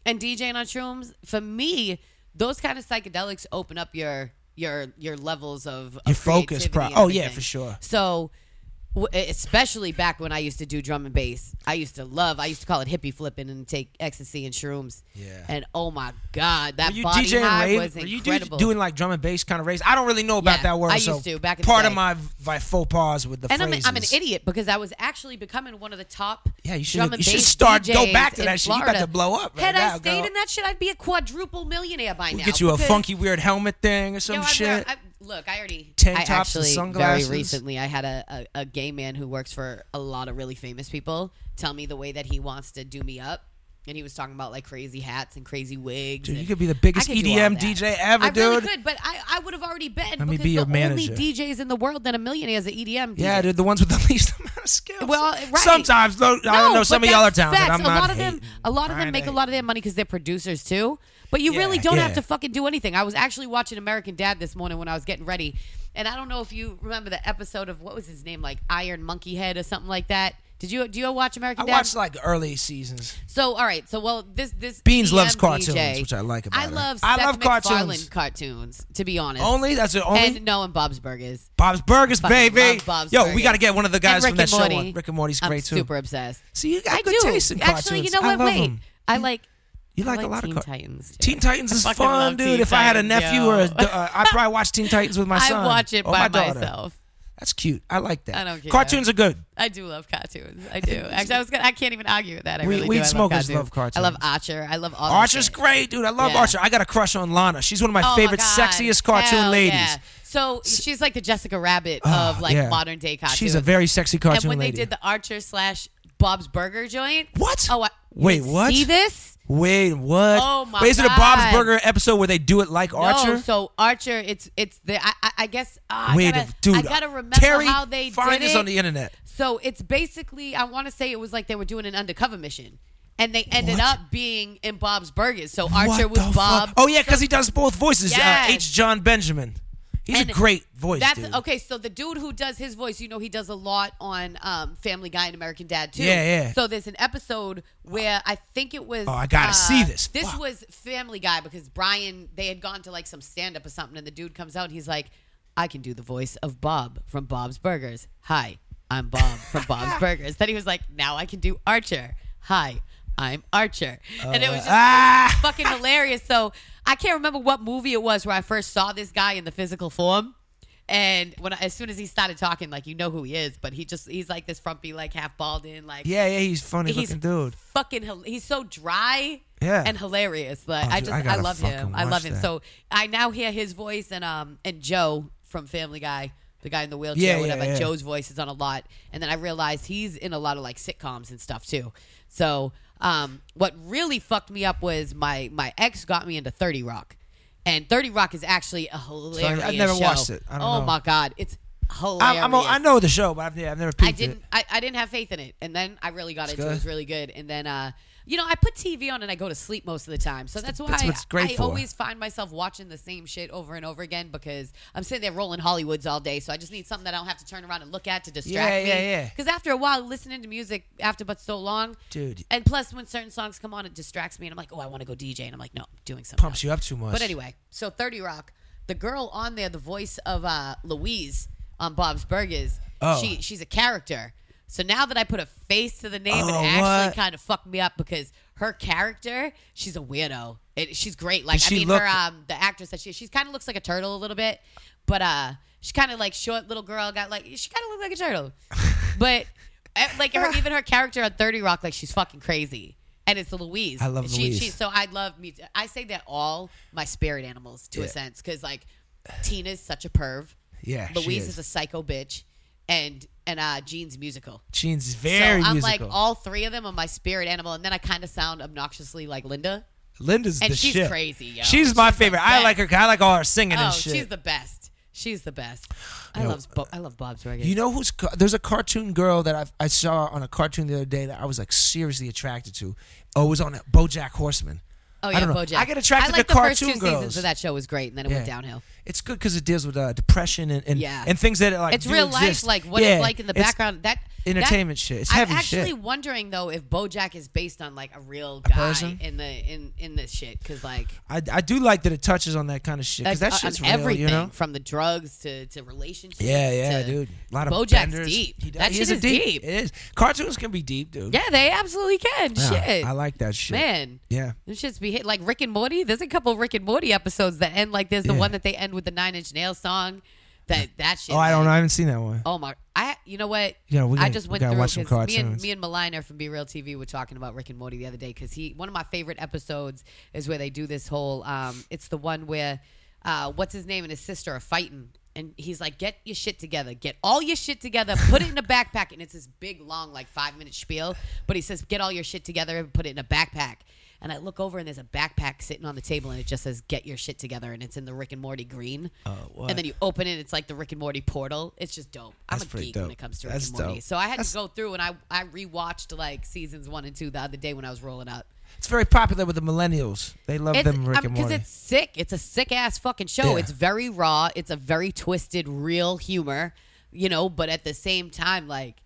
S4: and DJing on shrooms, for me, those kind of psychedelics open up your your your levels of, of
S3: Your focus, pro- oh, yeah, for sure.
S4: So. Especially back when I used to do drum and bass, I used to love. I used to call it hippie flipping and take ecstasy and shrooms.
S3: Yeah.
S4: And oh my god, that
S3: Were you
S4: body
S3: DJing
S4: high
S3: rave?
S4: was
S3: Were you
S4: incredible.
S3: do, doing like drum and bass kind of raves? I don't really know about
S4: Yeah,
S3: that word.
S4: I
S3: so
S4: used to back in the
S3: part of my, my faux pas with the
S4: and I'm, a. I'm an idiot because I was actually becoming one of the top.
S3: Yeah, you should-
S4: drum and
S3: you should start- go back to that shit. You about
S4: Florida.
S3: to blow up right
S4: Had
S3: now,
S4: I stayed
S3: girl.
S4: in that shit, I'd be a quadruple millionaire by
S3: We'll
S4: now.
S3: get you a funky weird helmet thing or some
S4: Yo,
S3: shit.
S4: wear- I- look, I already.
S3: Tank
S4: I
S3: tops and
S4: actually
S3: sunglasses.
S4: very recently, I had a, a, a gay man who works for a lot of really famous people tell me the way that he wants to do me up. And he was talking about like crazy hats and crazy wigs.
S3: Dude, you could be the biggest
S4: I could do all
S3: EDM. DJ ever,
S4: I really
S3: dude.
S4: could, but I, I would have already been
S3: Let me be your
S4: the
S3: manager.
S4: only DJs in the world that a millionaire is an EDM DJ.
S3: yeah, dude, the ones with the [LAUGHS] least amount of skills.
S4: Well, uh, right.
S3: Sometimes, though, I don't know. Some of y'all are talented.
S4: facts.
S3: I'm
S4: a
S3: not
S4: lot of them,
S3: hating.
S4: a lot of them
S3: I
S4: make a lot of their money because they're producers too. But you
S3: Yeah,
S4: really don't have to fucking do anything. I was actually watching American Dad this morning when I was getting ready, and I don't know if you remember the episode of what was his name, like Iron Monkey Head or something like that. Did you do you watch American
S3: I
S4: Dad?
S3: I watched like early seasons.
S4: So all right, so well this this
S3: Beans
S4: DM
S3: loves cartoons,
S4: DJ,
S3: which I like about
S4: I
S3: her.
S4: love
S3: I
S4: Seth
S3: love
S4: MacFarlane
S3: cartoons.
S4: cartoons. To be honest,
S3: Only that's the only.
S4: and no, and Bob's Burgers.
S3: Bob's Burgers, baby.
S4: love Bob's
S3: Yo, we got to get one of the guys
S4: and
S3: from
S4: Rick
S3: that
S4: and
S3: show
S4: Morty.
S3: on. Rick and Morty's
S4: I'm
S3: great too.
S4: super obsessed.
S3: See, you got
S4: I
S3: good
S4: do.
S3: taste in cartoons.
S4: Actually, you know
S3: I
S4: what?
S3: Wait,
S4: Wait,
S3: 'em.
S4: I mm-hmm. like.
S3: You like,
S4: like
S3: a lot
S4: Teen
S3: of car-
S4: Titans.
S3: Teen Titans is fun, dude.
S4: Teen
S3: if I had a nephew
S4: yo.
S3: or a, [LAUGHS] uh, I'd probably watch Teen Titans with my son.
S4: I watch it by
S3: my
S4: myself.
S3: That's cute. I like that.
S4: I don't care.
S3: Cartoons are good.
S4: I do love cartoons. I do. Actually, I was gonna, I can't even argue with that. I
S3: We-
S4: really
S3: weed
S4: do. I love
S3: smokers
S4: cartoons.
S3: love cartoons.
S4: I love Archer. I love all.
S3: Archer's great, dude. I love
S4: Yeah.
S3: Archer. I got a crush on Lana. She's one of my
S4: Oh
S3: favorite,
S4: God.
S3: sexiest cartoon
S4: Hell
S3: ladies.
S4: yeah. So she's like the Jessica Rabbit
S3: Ah,
S4: of like
S3: yeah.
S4: modern day cartoons.
S3: She's a very sexy cartoon
S4: And when
S3: lady.
S4: they did the Archer slash Bob's Burger joint.
S3: What?
S4: Oh, I,
S3: Wait, what?
S4: See this?
S3: Wait, what?
S4: Oh, my
S3: Wait, is it a Bob's
S4: God.
S3: Burger episode where they do it like Archer?
S4: No, so Archer, it's it's the I, I, I guess uh,
S3: Wait,
S4: I gotta,
S3: dude.
S4: I gotta remember
S3: Terry,
S4: how they
S3: find
S4: did
S3: this
S4: it.
S3: on the internet.
S4: So it's basically, I want to say it was like they were doing an undercover mission. And they ended
S3: What?
S4: up being in Bob's Burgers. So Archer
S3: What
S4: was
S3: the
S4: Bob.
S3: fuck? Oh yeah, because he does both voices.
S4: Yes.
S3: Uh, H. John Benjamin. He's
S4: And
S3: a great voice,
S4: That's
S3: dude.
S4: okay. So the dude who does his voice, you know, he does a lot on um, Family Guy and American Dad too.
S3: Yeah, yeah.
S4: So there's an episode where I think it was.
S3: Oh, I gotta
S4: uh,
S3: see this.
S4: This
S3: Fuck.
S4: was Family Guy because Brian they had gone to like some stand up or something, and the dude comes out and he's like, "I can do the voice of Bob from Bob's Burgers. Hi, I'm Bob from [LAUGHS] Bob's Burgers." Then he was like, "Now I can do Archer. Hi." I'm Archer, and it was just
S3: ah!
S4: fucking hilarious. So I can't remember what movie it was where I first saw this guy in the physical form. And when I, as soon as he started talking, like you know who he is, but he just he's like this frumpy, like half bald in, like
S3: Yeah, yeah, he's funny
S4: he's
S3: looking dude.
S4: fucking. He's so dry,
S3: Yeah.
S4: and hilarious. Like
S3: Oh,
S4: I just
S3: I
S4: I, love him. I love him.
S3: that.
S4: So I now hear his voice and um and Joe from Family Guy, the guy in the wheelchair,
S3: Yeah, yeah,
S4: whatever.
S3: yeah.
S4: Joe's voice is on a lot, and then I realized he's in a lot of like sitcoms and stuff too. So um, what really fucked me up was my my ex got me into Thirty Rock. And Thirty Rock is actually a hilarious.
S3: I've never
S4: show.
S3: watched it. I don't
S4: oh
S3: know.
S4: my god, it's hilarious.
S3: I'm, I'm, a- I know the show, but I've, yeah, I've never
S4: I didn't. I, I didn't have faith in it, and then I really got
S3: It's
S4: into it. It was really good, and then uh, you know, I put TV on and I go to sleep most of the time, so that's why
S3: that's
S4: I
S3: for.
S4: always find myself watching the same shit over and over again because I'm sitting there rolling Hollywoods all day, so I just need something that I don't have to turn around and look at to distract
S3: Yeah,
S4: me.
S3: yeah, yeah.
S4: Because after a while, listening to music after but so long,
S3: Dude.
S4: and plus when certain songs come on, it distracts me, and I'm like, oh, I want to go DJ, and I'm like, no, I'm doing something.
S3: Pumps
S4: else.
S3: you up too much.
S4: But anyway, so 30 Rock, the girl on there, the voice of uh, Louise on Bob's Burgers,
S3: Oh.
S4: she she's a character. So now that I put a face to the name,
S3: Oh,
S4: it actually kind of fucked me up because her character, she's a weirdo. It, she's great. Like
S3: Does
S4: I mean,
S3: look-
S4: her um, the actress that she she kind of looks like a turtle a little bit, but uh, she's kind of like short little girl. Got like she kind of looks like a turtle, [LAUGHS] but eh, like her, even her character on Thirty Rock, like she's fucking crazy. And it's Louise.
S3: I love
S4: she,
S3: Louise.
S4: She, so I love me. I say that all my spirit animals to a sense because like Tina's such a perv.
S3: Yeah, she
S4: Louise
S3: is.
S4: is. a psycho bitch, and and uh, Jean's musical.
S3: Jean's very
S4: so I'm
S3: musical.
S4: like all three of them are my spirit animal, and then I kind of sound obnoxiously like Linda.
S3: Linda's
S4: and
S3: the
S4: she's
S3: shit.
S4: crazy, yo.
S3: She's my
S4: She's
S3: favorite. I like her. I like all her singing
S4: Oh,
S3: and shit.
S4: she's the best. She's the best. I
S3: know,
S4: love Bo- I love Bob's Burgers.
S3: You know who's there's a cartoon girl that I've, I saw on a cartoon the other day that I was like seriously attracted to. Oh, it was on a BoJack Horseman.
S4: Oh
S3: I
S4: yeah,
S3: know.
S4: BoJack.
S3: I get attracted
S4: I like
S3: to
S4: the first
S3: cartoon
S4: two
S3: girls.
S4: seasons of that show was great, and then it went downhill.
S3: It's good because it deals with uh, depression and and,
S4: Yeah.
S3: and things that like
S4: It's
S3: do
S4: real
S3: exist.
S4: life, like what
S3: Yeah,
S4: it's like in the background. That
S3: entertainment
S4: that-
S3: shit. It's
S4: I'm actually
S3: shit.
S4: wondering though if BoJack is based on like a real guy
S3: person?
S4: in the in in this shit because like
S3: I, I do like that it touches on that kind of shit because that
S4: on
S3: shit's real,
S4: everything
S3: you know.
S4: from the drugs to to relationships.
S3: Yeah, yeah,
S4: to-
S3: dude. A lot of
S4: BoJack's
S3: benders.
S4: deep.
S3: He does-
S4: That
S3: he
S4: shit
S3: a
S4: is deep.
S3: It is. Cartoons can be deep, dude.
S4: Yeah, they absolutely can.
S3: Yeah,
S4: shit,
S3: I like that shit.
S4: man.
S3: Yeah.
S4: This shit's be hit like Rick and Morty. There's a couple Rick and Morty episodes that end like there's the
S3: Yeah.
S4: one that they end with the Nine Inch Nails song. That that shit.
S3: Oh, I don't know. I haven't seen that one.
S4: Oh my! I you know what?
S3: Yeah, we
S4: I
S3: gotta-
S4: just
S3: we
S4: went
S3: gotta
S4: through
S3: watch some
S4: 'cause me and
S3: cartoons.
S4: me and Maliner from B Real TV were talking about Rick and Morty the other day because he one of my favorite episodes is where they do this whole. Um, it's the one where uh, what's his name and his sister are fighting. And he's like, get your shit together. Get all your shit together. Put it in a backpack. And it's this big, long, like five minute spiel. But he says, get all your shit together and put it in a backpack. And I look over and there's a backpack sitting on the table and it just says, get your shit together. And it's in the Rick and Morty green.
S3: Oh, what?
S4: And then you open it, it's like the Rick and Morty portal. It's just dope. I'm
S3: That's
S4: a
S3: pretty
S4: geek when
S3: dope.
S4: it comes to
S3: That's
S4: Rick and Morty.
S3: dope.
S4: So I had
S3: That's-
S4: to go through and I, I rewatched like seasons one and two the other day when I was rolling up.
S3: It's very popular with the millennials. They love them Rick and
S4: because
S3: Morty.
S4: it's sick. It's a sick ass fucking show.
S3: Yeah.
S4: It's very raw. It's a very twisted, real humor, you know. But at the same time, like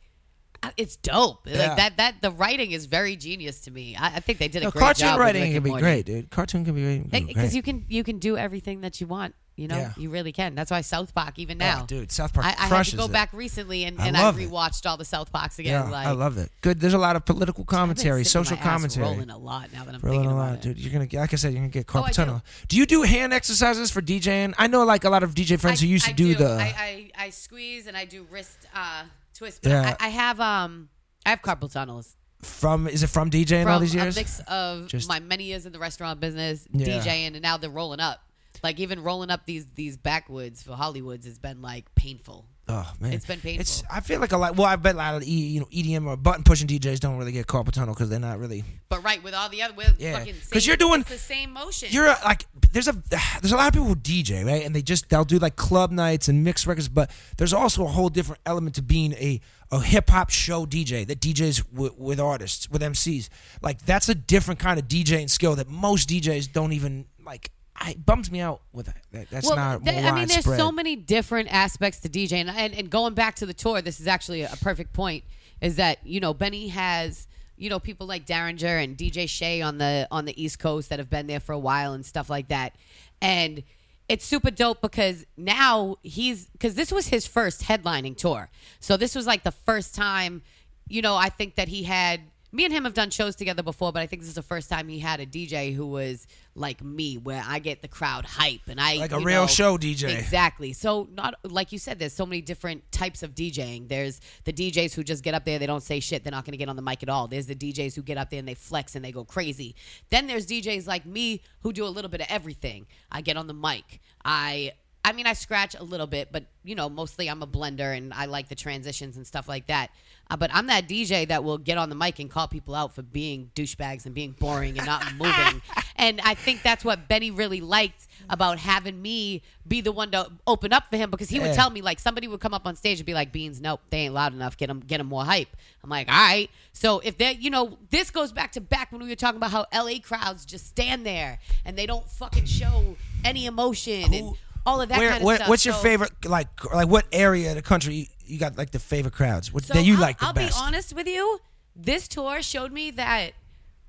S4: It's dope.
S3: Yeah.
S4: Like that. That the writing is very genius to me. I, I think they did a
S3: No,
S4: great
S3: cartoon
S4: job. with
S3: writing can be
S4: Morty.
S3: great, dude. Cartoon can be great.
S4: because you can you can do everything that you want. You know,
S3: Yeah.
S4: you really can. That's why South Park even now.
S3: Oh, dude, South Park
S4: I, I had to go
S3: it.
S4: back recently and,
S3: I
S4: and I,
S3: it.
S4: rewatched all the South Parks again.
S3: Yeah,
S4: like,
S3: I love it. Good. There's a lot of political commentary, social
S4: my ass
S3: commentary.
S4: Rolling a lot now that I'm
S3: Rolling
S4: thinking
S3: a
S4: about
S3: lot,
S4: it.
S3: dude. You're gonna, like I said, you're gonna get
S4: Oh,
S3: carpal tunnel.
S4: do.
S3: Do you do hand exercises for DJing? I know, like a lot of DJ friends who used to
S4: I
S3: do, the.
S4: I, I I squeeze and I do wrist uh, twist. But
S3: Yeah.
S4: I, I have um I have carpal tunnels
S3: from is it from DJing
S4: from
S3: all these years?
S4: a mix of
S3: Just-
S4: my many years in the restaurant business,
S3: Yeah.
S4: DJing, and now they're rolling up. Like even rolling up these these backwoods for Hollywoods has been like painful.
S3: Oh man,
S4: It's been painful.
S3: It's I feel like a lot. Well, I bet a lot of E- you know EDM or button pushing DJs don't really get carpal tunnel because they're not really.
S4: But right with all the other with
S3: Yeah.
S4: because
S3: you're doing-
S4: the same motion.
S3: You're a, like there's a there's a lot of people who DJ right, and they just they'll do like club nights and mixed records, but there's also a whole different element to being a a hip hop show DJ that DJs with, with artists with MCs. Like that's a different kind of DJing skill that most DJs don't even like. I, it bums me out with that. that that's
S4: well,
S3: not
S4: th- I mean, there's so many different aspects to DJ, and, and and going back to the tour, this is actually a perfect point. Is that you know Benny has you know people like Darringer and DJ Shay on the on the East Coast that have been there for a while and stuff like that, and it's super dope because now he's because this was his first headlining tour, so this was like the first time, you know, I think that he had. Me and him have done shows together before, but I think this is the first time he had a DJ who was like me, where I get the crowd hype and I
S3: Like a real
S4: know,
S3: show DJ.
S4: Exactly. So not like you said, there's so many different types of DJing. There's the DJs who just get up there, they don't say shit, they're not gonna get on the mic at all. There's the DJs who get up there and they flex and they go crazy. Then there's DJs like me who do a little bit of everything. I get on the mic. I I mean, I scratch a little bit, but you know, mostly I'm a blender and I like the transitions and stuff like that. Uh, but I'm that DJ that will get on the mic and call people out for being douchebags and being boring and not moving. [LAUGHS] And I think that's what Benny really liked about having me be the one to open up for him because he
S3: Yeah.
S4: would tell me like somebody would come up on stage and be like, "Beans, nope, they ain't loud enough. Get them, get them more hype." I'm like, "All right." So if that, you know, this goes back to back when we were talking about how LA crowds just stand there and they don't fucking show any emotion and all of that
S3: Where,
S4: kind of
S3: where-
S4: stuff.
S3: what's your
S4: So-
S3: favorite like like what area of the country you, got like the favorite crowds? What
S4: So
S3: that you
S4: I'll,
S3: like the
S4: I'll
S3: best?
S4: be honest with you. This tour showed me that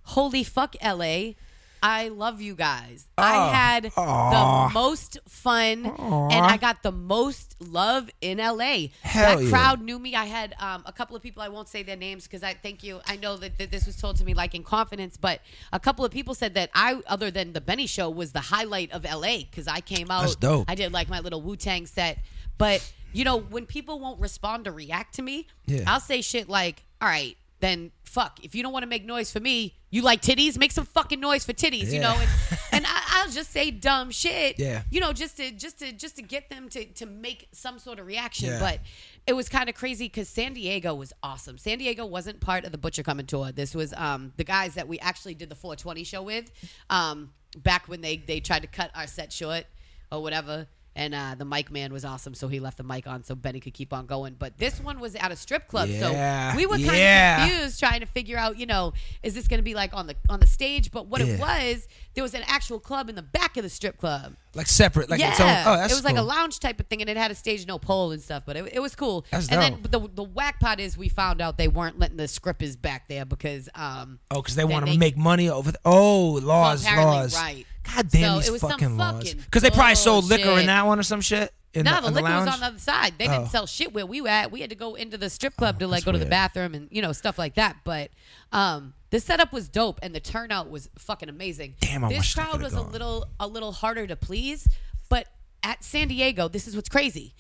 S4: holy fuck LA. I love you guys. I
S3: Oh.
S4: had
S3: Aw.
S4: the most fun and I got the most love in LA.
S3: Hell
S4: that
S3: yeah.
S4: crowd knew me. I had um, a couple of people, I won't say their names because I thank you. I know that, that this was told to me like in confidence, but a couple of people said that I, other than the Benny show, was the highlight of LA because I came out.
S3: That's dope.
S4: I did like my little Wu Tang set. But, you know, when people won't respond or react to me,
S3: Yeah.
S4: I'll say shit like, all right, then fuck. If you don't want to make noise for me, you like titties, make some fucking noise for titties, you know? And, [LAUGHS] and I, I'll just say dumb shit.
S3: Yeah.
S4: You know, just to just to just to get them to to make some sort of reaction.
S3: Yeah.
S4: But it was kind of crazy because San Diego was awesome. San Diego wasn't part of the Butcher Coming tour. This was um the guys that we actually did the 420 show with. Um back when they they tried to cut our set short or whatever. And uh, the mic man was awesome, so he left the mic on so Benny could keep on going. But this one was at a strip club,
S3: Yeah,
S4: so we were kind
S3: yeah.
S4: of confused trying to figure out, you know, is this going to be like on the on the stage? But what
S3: Yeah.
S4: it was, there was an actual club in the back of the strip club.
S3: like separate, like
S4: yeah,
S3: its own. Oh, that's
S4: it was like a lounge type of thing, and it had a stage, no pole and stuff. But it, it was cool.
S3: That's
S4: and
S3: dope.
S4: then the the whack part is we found out they weren't letting the scrippers back there because um
S3: Oh, because they want to make money over. The, oh, laws,
S4: apparently,
S3: laws.
S4: right.
S3: God damn
S4: So
S3: these
S4: it was some
S3: fucking laws. Because they probably sold liquor in that one or some shit. In
S4: No,
S3: the,
S4: the, liquor was on the other side. They
S3: Oh.
S4: didn't sell shit where we were at. We had to go into the strip club to like go to the bathroom and you know stuff like that. But um, the setup was dope and the turnout was fucking amazing.
S3: Damn, I
S4: this crowd was
S3: gone.
S4: a little a little harder to please, but at San Diego, this is what's crazy.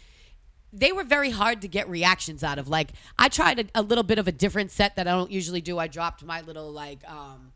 S4: They were very hard to get reactions out of. Like I tried a, a little bit of a different set that I don't usually do. I dropped my little like um,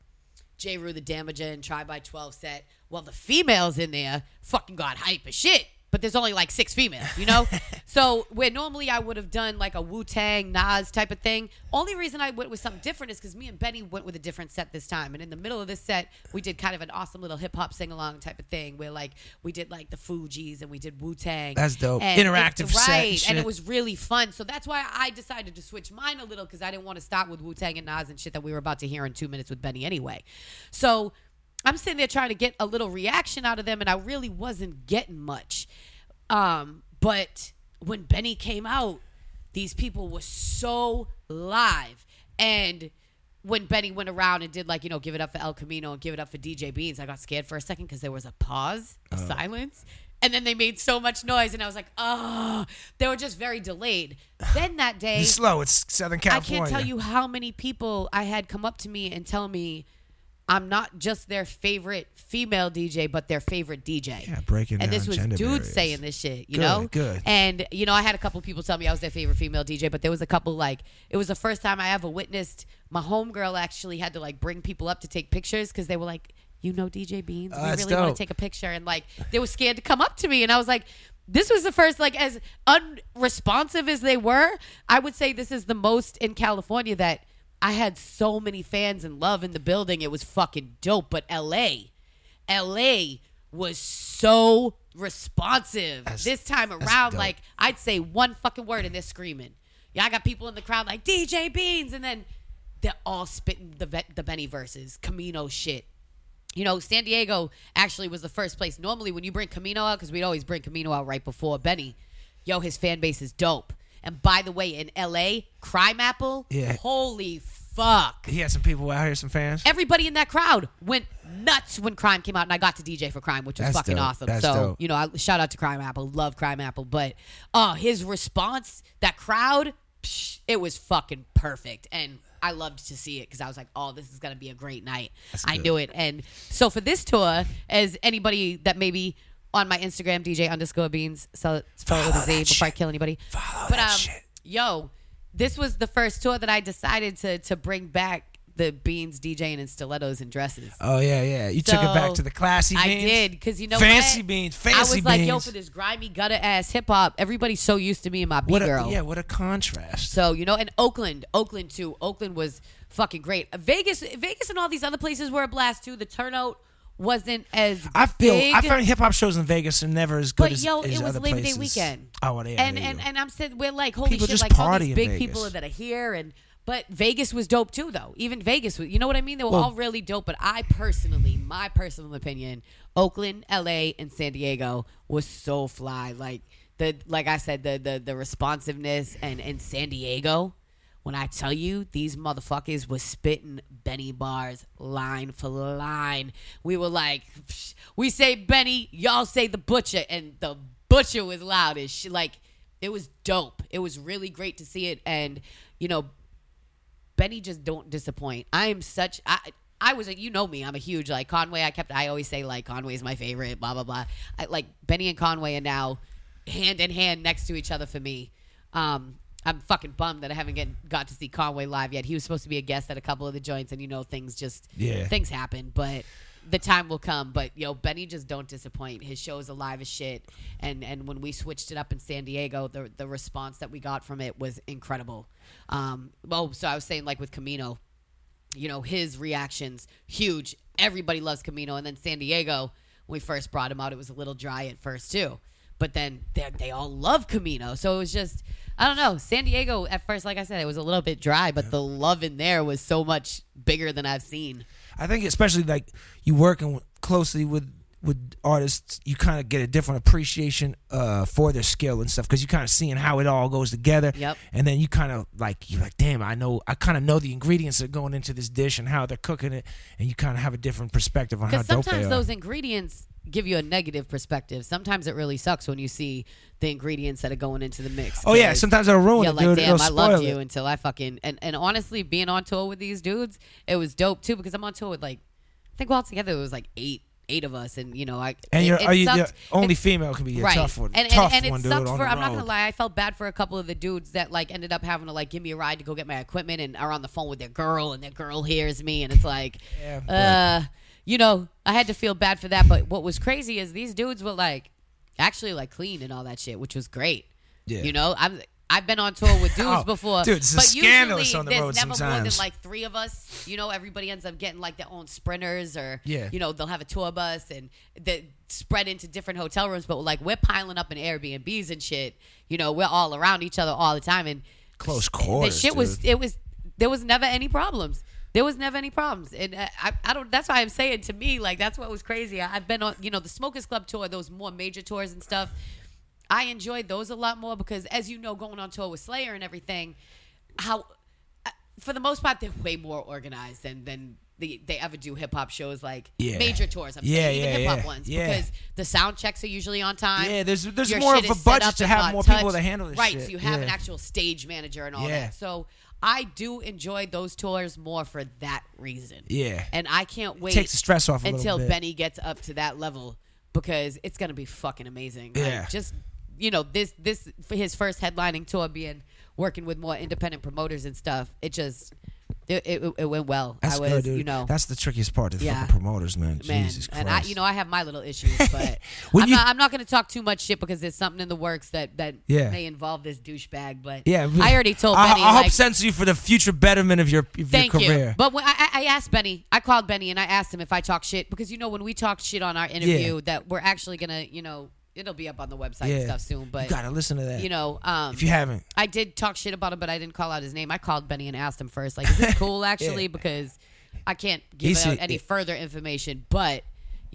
S4: J. Rue the Damager and Try by 12 set. Well, the females in there fucking got hype as shit. But there's only like six females, you know? [LAUGHS] so where normally I would have done like a Wu Tang, Nas type of thing, only reason I went with something different is because me and Benny went with a different set this time. And in the middle of this set, we did kind of an awesome little hip hop sing along type of thing where like we did like the Fugees and we did Wu Tang.
S3: That's dope.
S4: And it-
S3: Interactive set and
S4: Right. And
S3: shit.
S4: it was really fun. So that's why I decided to switch mine a little because I didn't want to start with Wu Tang and Nas and shit that we were about to hear in two minutes with Benny anyway. So I'm sitting there trying to get a little reaction out of them, and I really wasn't getting much. Um, but when Benny came out, these people were so live. And when Benny went around and did like, you know, give it up for El Camino and give it up for DJ Beans, I got scared for a second because there was a pause, a
S3: Uh.
S4: silence. And then they made so much noise, and I was like, oh, they were just very delayed. Then that day,
S3: It's slow. It's Southern California.
S4: I can't tell you how many people I had come up to me and tell me I'm not just their favorite female DJ, but their favorite DJ.
S3: Yeah, breaking
S4: And this was dudes
S3: barriers.
S4: saying this shit, you
S3: Good,
S4: know?
S3: good.
S4: And, you know, I had a couple people tell me I was their favorite female DJ, but there was a couple, like, it was the first time I ever witnessed my homegirl actually had to, like, bring people up to take pictures because they were like, you know DJ Beans?
S3: Oh,
S4: we really want to take a picture. And, like, they were scared to come up to me. And I was like, this was the first, like, as unresponsive as they were, I would say this is the most in California that I had so many fans and love in the building. It was fucking dope. But LA, LA was so responsive this time around. Like, I'd say one fucking word and they're screaming. Yeah, I got people in the crowd like DJ Beans, and then they're all spitting the, the Benny verses, Camino shit you know, San Diego actually was the first place. Normally, when you bring Camino out, because we'd always bring Camino out right before Benny, yo, his fan base is dope. And by the way, in LA, Crimeapple,
S3: Yeah.
S4: holy fuck.
S3: He had some people out here, some fans.
S4: Everybody in that crowd went nuts when Crime came out, and I got to DJ for Crime, which was
S3: That's
S4: fucking
S3: dope.
S4: awesome.
S3: That's
S4: so,
S3: dope.
S4: you know, I, shout out to Crimeapple. Love Crimeapple. But uh, his response, that crowd, psh, it was fucking perfect. And I loved to see it because I was like, oh, this is going to be a great night. I
S3: good.
S4: knew it. And so for this tour, as anybody that maybe on my Instagram, DJ underscore beans, spell it, spell it with a Z before I kill anybody.
S3: Follow
S4: but,
S3: that
S4: um,
S3: shit.
S4: yo, this was the first tour that I decided to to bring back the beans DJing in stilettos and dresses.
S3: Oh yeah, yeah. You took it back to the classy
S4: I
S3: beans.
S4: did because you know
S3: fancy
S4: what?
S3: beans,
S4: I
S3: fancy
S4: was like, yo,
S3: beans.
S4: for this grimy gutter ass hip hop, everybody's so used to me and my B girl.
S3: yeah, what a contrast.
S4: So you know, and Oakland, Oakland too. Oakland was fucking great. Vegas, Vegas, and all these other places were a blast too. The turnout wasn't as
S3: I feel
S4: big.
S3: I found hip hop shows in Vegas are never as good
S4: But
S3: as,
S4: yo,
S3: as
S4: it was
S3: other
S4: Labor Day weekend.
S3: Oh, well, yeah,
S4: and and and I'm saying we're like holy
S3: People
S4: shit,
S3: just
S4: like all these big
S3: Vegas.
S4: people that are here and. But Vegas was dope too, though. Even Vegas, was, you know what I mean? They were
S3: Well-
S4: all really dope. But I personally, my personal opinion, Oakland, L.A., and San Diego was so fly. Like the, like I said, the the the responsiveness and in San Diego, when I tell you these motherfuckers was spitting Benny bars line for line, we were like, we say Benny, y'all say the butcher, and the butcher was loud as shit. Like it was dope. It was really great to see it, and you know, Benny just don't disappoint. I am such I I was a, you know me. I'm a huge like Conway. I kept I always say like Conway's my favorite. Blah blah blah. I, like Benny and Conway are now hand in hand next to each other for me. Um, I'm fucking bummed that I haven't get, got to see Conway live yet. He was supposed to be a guest at a couple of the joints, and you know things just
S3: Yeah.
S4: things happen. But the time will come. But yo, Benny just don't disappoint. His show is alive as shit. And and when we switched it up in San Diego, the the response that we got from it was incredible. Um, well, so I was saying like with Camino, you know, his reactions huge. Everybody loves Camino, and then San Diego. When we first brought him out, it was a little dry at first too. But then they, they all love Camino, so it was just I don't know. San Diego at first, like I said, it was a little bit dry, but the love in there was so much bigger than I've seen.
S3: I think especially like you working closely with with artists, you kind of get a different appreciation uh, for their skill and stuff because you kind of seeing how it all goes together.
S4: Yep.
S3: And then you kind of like you're like, damn, I know, I kind of know the ingredients that are going into this dish and how they're cooking it, and you kind of have a different perspective on how dope they
S4: sometimes those ingredients give you a negative perspective. Sometimes it really sucks when you see the ingredients that are going into the mix.
S3: oh yeah, sometimes it'll ruin
S4: yeah,
S3: it,
S4: like
S3: dude.
S4: damn, I loved
S3: it.
S4: you until I fucking and and honestly, being on tour with these dudes, it was dope too because I'm on tour with like I think all together it was like eight eight of us, and you know I
S3: And you're,
S4: it
S3: are you, the only
S4: It-
S3: female can be a
S4: right.
S3: tough one.
S4: And,
S3: tough
S4: and, and
S3: one,
S4: it
S3: dude.
S4: sucked for. I'm not gonna lie. I felt bad for a couple of the dudes that like ended up having to like give me a ride to go get my equipment and are on the phone with their girl, and their girl hears me, and it's like,
S3: Yeah, but-
S4: uh, you know, I had to feel bad for that. But what was crazy is these dudes were like actually like clean and all that shit, which was great.
S3: Yeah.
S4: You know, I'm. I've been on tour with [LAUGHS] oh, dudes
S3: Oh,
S4: before,
S3: dude, it's
S4: but
S3: scandalous
S4: usually
S3: on the
S4: there's
S3: road
S4: never more than like three of us. You know, everybody ends up getting like their own sprinters, or
S3: Yeah.
S4: you know, they'll have a tour bus and they spread into different hotel rooms. But like we're piling up in Airbnbs and shit. You know, we're all around each other all the time, and
S3: Close
S4: the
S3: quarters.
S4: shit was it was there was never any problems. There was never any problems, and uh, I, I don't. That's why I'm saying to me, like that's what was crazy. I, I've been on, you know, the Smokers Club tour, those more major tours and stuff. I enjoyed those a lot more because, as you know, going on tour with Slayer and everything, how uh, for the most part they're way more organized than than the, they ever do hip hop shows like
S3: Yeah.
S4: major tours. I'm
S3: Yeah,
S4: saying
S3: yeah,
S4: even hip hop
S3: yeah.
S4: ones
S3: Yeah.
S4: because the sound checks are usually on time.
S3: Yeah, there's- there's
S4: Your
S3: more of a budget to have more people to handle this
S4: Right,
S3: shit.
S4: so you have an actual stage manager and all that. So I do enjoy those tours more for that reason.
S3: Yeah.
S4: and I can't wait
S3: takes the stress off
S4: until. Benny gets up to that level because it's gonna be fucking amazing. Like,
S3: Yeah.
S4: just you know this this for his first headlining tour being working with more independent promoters and stuff. It just it, it, it went well.
S3: That's
S4: I was
S3: good, dude.
S4: you know
S3: That's the trickiest part. The
S4: Yeah.
S3: fucking promoters, man.
S4: man,
S3: Jesus Christ.
S4: and I you know I have my little issues, [LAUGHS] but I'm
S3: you-
S4: not I'm not gonna talk too much shit because there's something in the works that that
S3: Yeah.
S4: may involve this douchebag. But
S3: yeah,
S4: I already told
S3: I,
S4: Benny.
S3: I hope
S4: like,
S3: censor you for the future betterment of your of your career.
S4: you. But when I, I I asked Benny, I called Benny and I asked him if I talk shit because you know when we talk shit on our interview
S3: Yeah.
S4: that we're actually gonna you know it'll be up on the website
S3: yeah,
S4: and stuff soon. But
S3: you gotta listen to that.
S4: you know, um,
S3: if you haven't,
S4: I did talk shit about him, but I didn't call out his name. I called Benny and asked him first, like, is this [LAUGHS] cool actually?
S3: Yeah.
S4: Because I can't give
S3: He's-
S4: out any
S3: yeah.
S4: further information. But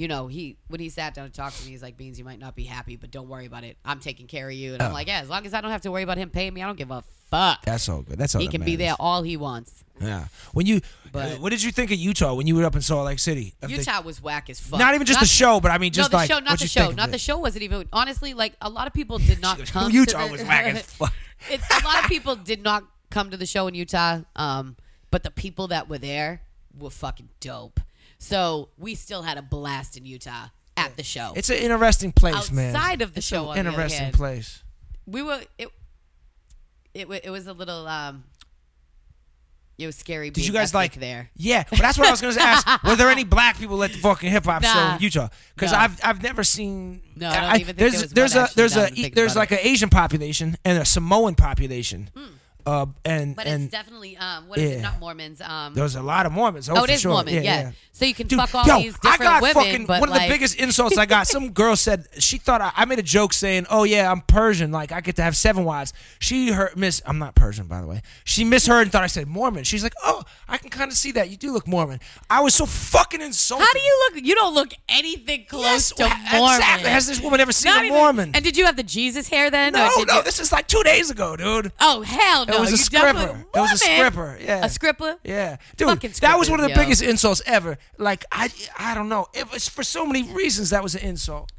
S4: you know, he when he sat down to talk to me, he's like, "Beans, you might not be happy, but don't worry about it. I'm taking care of you." And I'm
S3: Oh.
S4: like, "Yeah, as long as I don't have to worry about him paying me, I don't give a fuck.
S3: that's all good. That's all
S4: he
S3: that
S4: can be there all he wants."
S3: Yeah. When you,
S4: But-
S3: what did you think of Utah when you were up in Salt Lake City? Of the-
S4: Utah was whack as fuck.
S3: not even just the show, but I mean, just
S4: no, the
S3: like
S4: show, not the show, not the show wasn't even. Honestly, like a lot of people did [LAUGHS] not come.
S3: Utah
S4: to the,
S3: was whack as [LAUGHS] fuck.
S4: It, a lot of people did not come to the show in Utah, um, but the people that were there were fucking dope. So we still had a blast in Utah at the show.
S3: It's an interesting place, man.
S4: Outside of the
S3: It's
S4: show,
S3: an interesting
S4: hand.
S3: place.
S4: we were it. It, it was a little. Um, it was scary.
S3: Did you guys like
S4: there?
S3: Yeah, but that's what I was going to ask. [LAUGHS] Were there any black people at the fucking hip hop show in Utah? Because
S4: No.
S3: I've I've never seen.
S4: No, I don't even think
S3: there's
S4: there
S3: there's a there's a
S4: that I'm thinking
S3: there's like an Asian population and a Samoan population, uh, and.
S4: But
S3: and
S4: it's definitely um, what is
S3: yeah.
S4: it? Not Mormons. Um,
S3: there's a lot of Mormons. Oh,
S4: oh, it is
S3: sure.
S4: Mormon. Yeah,
S3: yeah.
S4: So you can
S3: Dude,
S4: fuck all
S3: yo,
S4: these different I
S3: got
S4: women,
S3: fucking one of the biggest insults I got. Some girl said she thought I, I made a joke saying, "Oh yeah, I'm Persian. Like I get to have seven wives." She heard miss. I'm not Persian, by the way. She misheard and thought I said Mormon. She's like, "Oh, I can kind of see that. You do look Mormon." I was so fucking insulted.
S4: How do you look? You don't look anything close
S3: Yes,
S4: to Mormon.
S3: Exactly. Has this woman ever seen
S4: Not
S3: a
S4: even-
S3: Mormon?
S4: And did you have the Jesus hair then?
S3: no, no.
S4: you-
S3: This is like two days ago, dude.
S4: oh hell no!
S3: It was a scripper. It was a scripper. Yeah.
S4: A scripper.
S3: Yeah, dude,
S4: Fucking
S3: that was one of the
S4: yo.
S3: biggest insults ever. Like I, I don't know. It was for so many reasons that was an insult.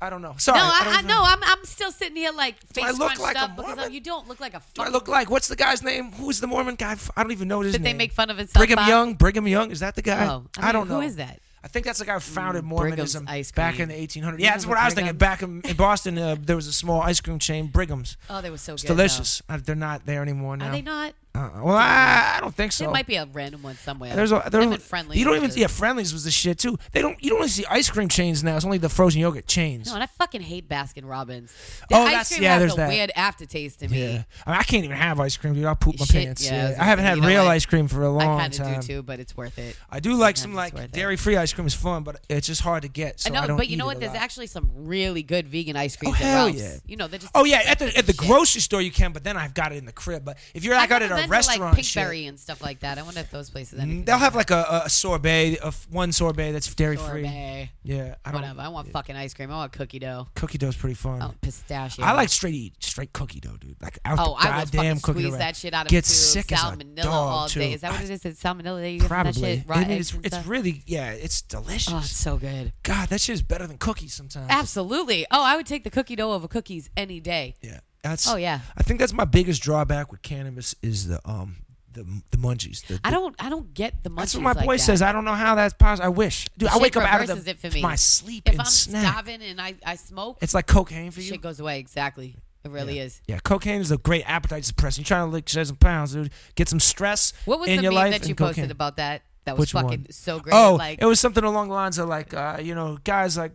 S3: I don't know. Sorry.
S4: No, I,
S3: don't
S4: I know. I'm, I'm still sitting here like face
S3: I look like a
S4: up because
S3: Mormon?
S4: I'm- you don't look like a
S3: Do I
S4: fucking.
S3: look like what's the guy's name? Who's the Mormon guy? I don't even know his
S4: Did
S3: name.
S4: they make fun of in South
S3: Brigham? Young. Brigham Young is that the guy?
S4: Oh, I
S3: I,
S4: mean,
S3: don't know.
S4: Who is that?
S3: I think that's the guy who founded Mormonism
S4: ice
S3: back in the 1800s. Yeah, that's what I was thinking. Back in, in Boston, uh, there was a small ice cream chain, Brigham's.
S4: Oh, they were so
S3: It's
S4: good.
S3: delicious. Uh, they're not there anymore now.
S4: Are they not?
S3: Uh, well, I, I don't think so.
S4: It might be a random one somewhere.
S3: There's a there's
S4: and friendly.
S3: You don't even yeah, Friendly's was the shit too. They don't you don't really see ice cream chains now. It's only the frozen yogurt chains.
S4: No, and I fucking hate Baskin Robbins. The
S3: Oh,
S4: ice cream
S3: yeah,
S4: has
S3: there's
S4: a
S3: that.
S4: weird aftertaste to me.
S3: yeah, I, mean, I can't even have ice cream, dude. I'll poop my
S4: Shit,
S3: pants.
S4: yeah, I
S3: Yeah, I haven't had
S4: say, you know
S3: real ice cream for a long
S4: of
S3: time.
S4: do too, but it's worth it.
S3: I do like
S4: Sometimes
S3: some like dairy free ice cream is fun, but it's just hard to get. So
S4: I know,
S3: don't
S4: but you know what? There's actually some really good vegan ice creams
S3: Oh, hell yeah.
S4: You know, they're just
S3: Oh yeah, at the at the grocery store you can, but then I've got it in the crib. But if you're like out at a
S4: to,
S3: restaurant,
S4: like Pinkberry and stuff like that. I wonder if those places. Mm,
S3: they'll have
S4: like
S3: a, a sorbet, a f- one sorbet that's dairy free.
S4: sorbet.
S3: Yeah, I don't.
S4: Whatever. I want fucking ice cream. I want cookie dough.
S3: Cookie dough's pretty fun.
S4: I want pistachio.
S3: I like straight eat, straight cookie dough, dude. Like out
S4: Oh,
S3: the
S4: I will
S3: goddamn
S4: fucking
S3: cookie
S4: squeeze
S3: dough.
S4: that shit out of too.
S3: sick as a
S4: salmonella
S3: dog,
S4: all
S3: too.
S4: day. Is that what
S3: I-
S4: it is? It's salmonella. that You get from that
S3: Probably.
S4: shit? Raw
S3: It
S4: eggs
S3: is,
S4: and
S3: it's
S4: stuff?
S3: really yeah, it's delicious.
S4: Oh, it's so good.
S3: God, that shit is better than cookies sometimes.
S4: Absolutely. Oh, I would take the cookie dough over cookies any day.
S3: Yeah. That's
S4: Oh, yeah.
S3: I think that's my biggest drawback with cannabis is the um the the munchies. The,
S4: I don't. I don't get the munchies.
S3: That's what my
S4: like
S3: boy
S4: that.
S3: says. I don't know how that's possible. I wish. Dude, I wake up out of the,
S4: it for me.
S3: my sleep
S4: If
S3: and
S4: I'm
S3: snack.
S4: starving and I, I smoke,
S3: It's like cocaine for you.
S4: shit goes away. Exactly. It really is.
S3: Yeah, cocaine is a great appetite suppressant. You're trying to like shed some pounds, dude. Get some stress
S4: What was
S3: in
S4: the
S3: your
S4: meme
S3: life
S4: that you posted
S3: cocaine.
S4: about that? That was
S3: Which
S4: fucking
S3: one?
S4: so great.
S3: Oh,
S4: like,
S3: it was something along the lines of like, uh, you know, guys like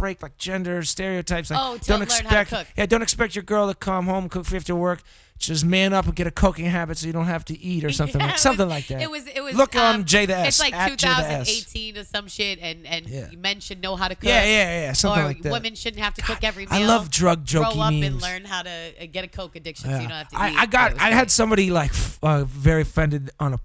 S3: break like gender stereotypes. Like,
S4: Oh, to
S3: don't
S4: learn how to
S3: expect,
S4: cook.
S3: yeah, don't expect your girl to come home cook for you after work. Just man up and get a cooking habit so you don't have to eat or something [LAUGHS]
S4: Yeah,
S3: like something
S4: was-
S3: like that.
S4: It was. It was.
S3: Look
S4: um,
S3: on J the S.
S4: It's like
S3: at J the S.
S4: 2018 or some shit, and and
S3: Yeah.
S4: men should know how to cook.
S3: Yeah, yeah, yeah, something
S4: or
S3: like that.
S4: women shouldn't have to cook every
S3: I love drug
S4: joking.
S3: Grow
S4: up and
S3: memes.
S4: learn how to uh, get a coke addiction, so you don't have to
S3: I,
S4: eat.
S3: I got I had somebody like uh, very offended on a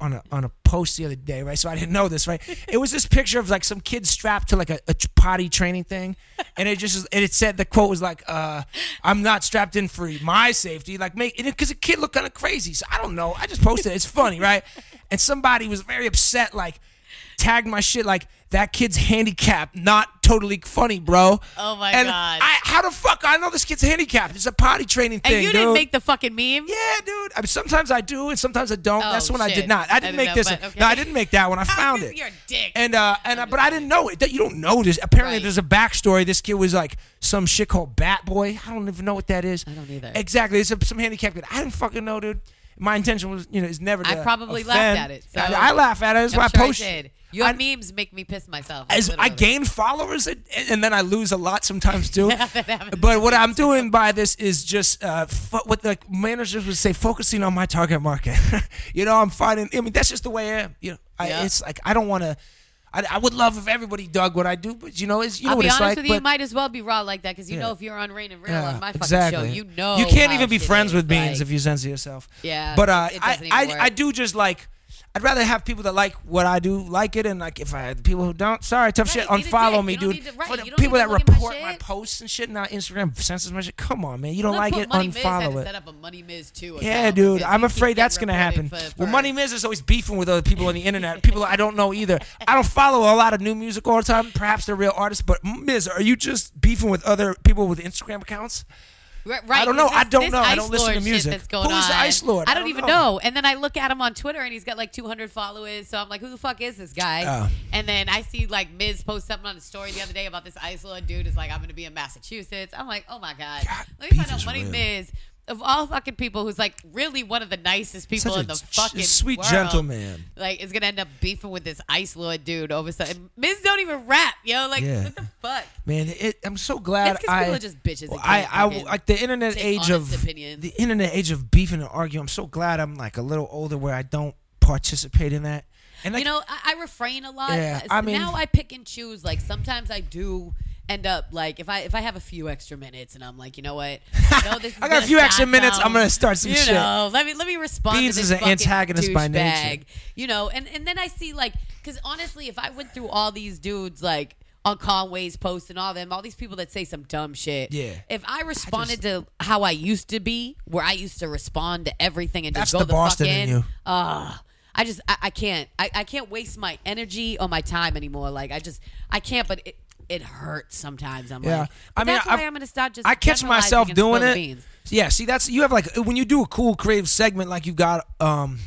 S3: on a on a post the other day, right? So I didn't know this, right? It was this picture of like some kid strapped to like a, a potty training thing, and it just and it said the quote was like, uh, "I'm not strapped in for my safety." Like make because the kid looked kind of crazy. So I don't know. I just posted. it. It's funny, right? And somebody was very upset, like tagged my shit like that kid's handicapped, not totally funny, bro.
S4: Oh my
S3: and
S4: God.
S3: I, how the fuck I know this kid's handicapped? It's a potty training thing,
S4: And you didn't make the fucking meme.
S3: Yeah, dude. I mean, sometimes I do, and sometimes I don't.
S4: Oh,
S3: That's when I did not. I
S4: I
S3: didn't
S4: didn't
S3: make
S4: know,
S3: this.
S4: but okay.
S3: No, I didn't make that one. I found it.
S4: You're a dick.
S3: And uh, and uh, but I didn't know it. That you don't know this. Apparently,
S4: Right.
S3: there's a backstory. This kid was like some shit called Bat Boy. I don't even know what that is.
S4: I don't either.
S3: Exactly. It's a, some handicap kid. I didn't fucking know, dude. My intention was, you know, is never. To
S4: I probably
S3: offend.
S4: laughed at it, so-
S3: I, I laugh at it. That's
S4: I'm
S3: why
S4: sure
S3: I
S4: I
S3: post.
S4: did. Your
S3: I-
S4: memes make me piss myself.
S3: as I gain followers and, and then I lose a lot sometimes too. [LAUGHS] But what I'm doing by this is just uh, fo- what the managers would say, focusing on my target market. [LAUGHS] you know, I'm finding. I mean, that's just the way I am. You know, I,
S4: Yeah.
S3: it's like I don't want to. I, I would love if everybody dug what I do, but you know, it's you know
S4: I'll
S3: what
S4: be
S3: it's
S4: honest
S3: like.
S4: with you, you might as well be raw like that because you
S3: Yeah.
S4: know if you're on Rain and Real
S3: yeah,
S4: on my fucking
S3: exactly.
S4: show, you know
S3: you can't even be friends
S4: is,
S3: with beans if you censor yourself.
S4: Yeah,
S3: but uh, I, I. I do just like. I'd rather have people that like what I do like it, and like if I the people who don't, sorry, tough shit,
S4: Right, a
S3: unfollow me, dude.
S4: to- right,
S3: For the people that
S4: at my
S3: report my, posts and shit, and Instagram censors my shit. Come on, man, you don't like it,
S4: Miz
S3: unfollow
S4: to
S3: it.
S4: set up a Money Miz too.
S3: Yeah, dude. I'm afraid that's gonna happen.
S4: for-
S3: well, Money Miz is always beefing with other people on the internet, [LAUGHS] people I don't know either. I don't follow a lot of new music all the time. Perhaps they're real artists, but Miz, are you just beefing with other people with Instagram accounts?
S4: Right,
S3: I don't know.
S4: this-
S3: I don't know. I don't listen to music.
S4: That's going
S3: Who is the. Ice Lord?
S4: I
S3: I
S4: don't,
S3: don't
S4: even
S3: know.
S4: know. And then I look at him on Twitter, and he's got like 200 followers. So I'm like, who the fuck is this guy?
S3: Oh.
S4: And then I see like Miz post something on the story the other day about this Ice Lord dude is like, I'm gonna be in Massachusetts. I'm like, oh my god.
S3: God,
S4: Let me find out Money
S3: real.
S4: Miz. Of all fucking people, who's like really one of the nicest people
S3: Such
S4: in the fucking
S3: sweet
S4: world,
S3: gentleman.
S4: like is gonna end up beefing with this Ice Lord dude over something. Miz don't even rap, yo. Like
S3: Yeah.
S4: what the fuck?
S3: Man, it, I'm so glad
S4: It's
S3: I.
S4: people are just bitches
S3: Well, I, I, like the internet age of
S4: opinions.
S3: the internet age of beefing and arguing. I'm so glad I'm like a little older where I don't participate in that. And like,
S4: you know, I, I refrain a lot.
S3: Yeah, I mean-
S4: now I pick and choose. Like sometimes I do end up like if I if I have a few extra minutes and I'm like, you know what, [LAUGHS] I this.
S3: I got a few extra minutes. I'm gonna start some
S4: you
S3: shit.
S4: know, let me let me respond.
S3: Beans
S4: to
S3: is an antagonist by nature.
S4: douchebag. You know, and and then I see like because honestly, if I went through all these dudes like. On Conway's post and all them, all these people that say some dumb shit.
S3: Yeah.
S4: If I responded to how I used to be, where I used to respond to everything and just go
S3: the
S4: the,
S3: Boston
S4: fuck
S3: in
S4: in,
S3: you.
S4: uh, I just I, I can't I, I can't waste my energy or my time anymore. Like I just I can't. But it it hurts sometimes. I'm
S3: Yeah,
S4: like,
S3: I mean,
S4: that's why
S3: I've-
S4: I'm gonna start just.
S3: I catch myself doing it.
S4: beans.
S3: Yeah, see, that's you have like when you do a cool creative segment like you got, um,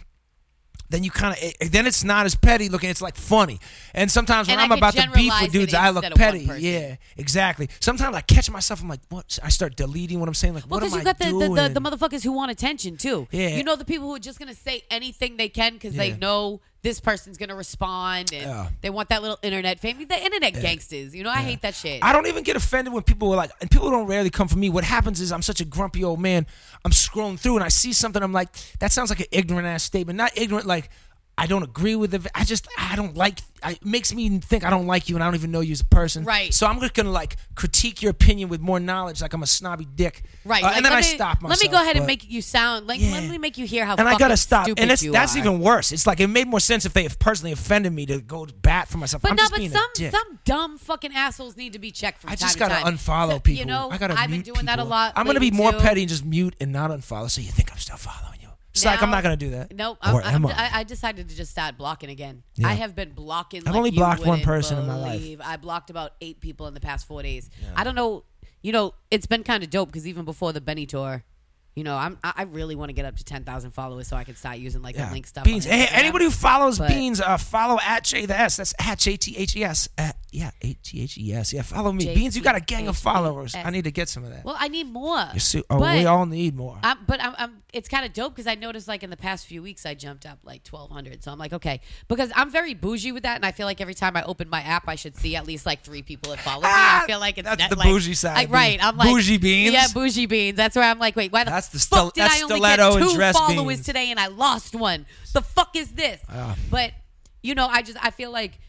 S3: then you kind of then it's not as petty looking. It's like funny. And sometimes when
S4: And I
S3: I'm about to beef with dudes, I look
S4: instead of one
S3: petty. Yeah, exactly. Sometimes I catch myself. I'm like, what? I start deleting what I'm saying. Like,
S4: Well,
S3: what am
S4: because you
S3: I
S4: got the,
S3: doing?
S4: the, the, the motherfuckers who want attention too.
S3: Yeah.
S4: You know the people who are just gonna say anything they can because they know this person's gonna respond and
S3: Yeah.
S4: they want that little internet fame. The internet gangsters. You know, I hate that shit.
S3: I don't even get offended when people are like, and people don't rarely come for me. What happens is I'm such a grumpy old man. I'm scrolling through and I see something. I'm like, that sounds like an ignorant ass statement. Not ignorant, like I don't agree with it. I just I don't like. I, it makes me think I don't like you and I don't even know you as a person.
S4: Right.
S3: So I'm just gonna like critique your opinion with more knowledge, like I'm a snobby dick.
S4: Right.
S3: Uh,
S4: like,
S3: and then
S4: let
S3: I
S4: me,
S3: stop myself.
S4: Let me go ahead and make you sound like.
S3: Yeah.
S4: Let me make you hear how.
S3: And I gotta stop. And it's that's
S4: are.
S3: even worse. It's like it made more sense if they have personally offended me to go to bat for myself.
S4: But
S3: I'm
S4: no,
S3: just
S4: but some some dumb fucking assholes need to be checked from
S3: I
S4: time
S3: just
S4: to
S3: gotta unfollow
S4: So,
S3: people.
S4: You know,
S3: I gotta
S4: I've been doing that a lot.
S3: I'm gonna be more
S4: too.
S3: petty and just mute and not unfollow, so you think I'm still following It's like I'm not gonna do that.
S4: Nope. I'm, I'm,
S3: I?
S4: I, decided to just start blocking again.
S3: Yeah.
S4: I have been blocking.
S3: I've
S4: like
S3: only blocked one person in my life.
S4: I blocked about eight people in the past four days. I don't know. You know, it's been kind of dope because even before the Benny tour, you know, I'm I really want to get up to ten thousand followers so I can start using like
S3: Yeah.
S4: the link stuff.
S3: Beans. Hey, anybody who follows
S4: But-
S3: Beans, uh, follow at J the S. That's at J T H E S. At yeah, A T H E S. Yeah, follow me.
S4: J
S3: Beans, you got a gang of
S4: H
S3: followers. I need to get some of that.
S4: Well, I need more.
S3: You see- oh,
S4: but
S3: we all need more.
S4: I'm, but I'm, I'm it's kind of dope because I noticed like in the past few weeks I jumped up like 1200. So I'm like, okay, because I'm very bougie with that, and I feel like every time I open my app, I should see at least like three people that follow me.
S3: Ah,
S4: I feel like it's
S3: that's
S4: net,
S3: the
S4: like-
S3: bougie side
S4: I- right? I'm like
S3: Bougie beans?
S4: Yeah, bougie beans. That's where I'm like, wait, why the
S3: That's the
S4: fuck
S3: stil-
S4: did
S3: that's
S4: I only
S3: stiletto
S4: get
S3: and
S4: two
S3: dress
S4: followers
S3: beans.
S4: today and I lost one? The fuck is this?
S3: Ah.
S4: But you know, I just I feel like.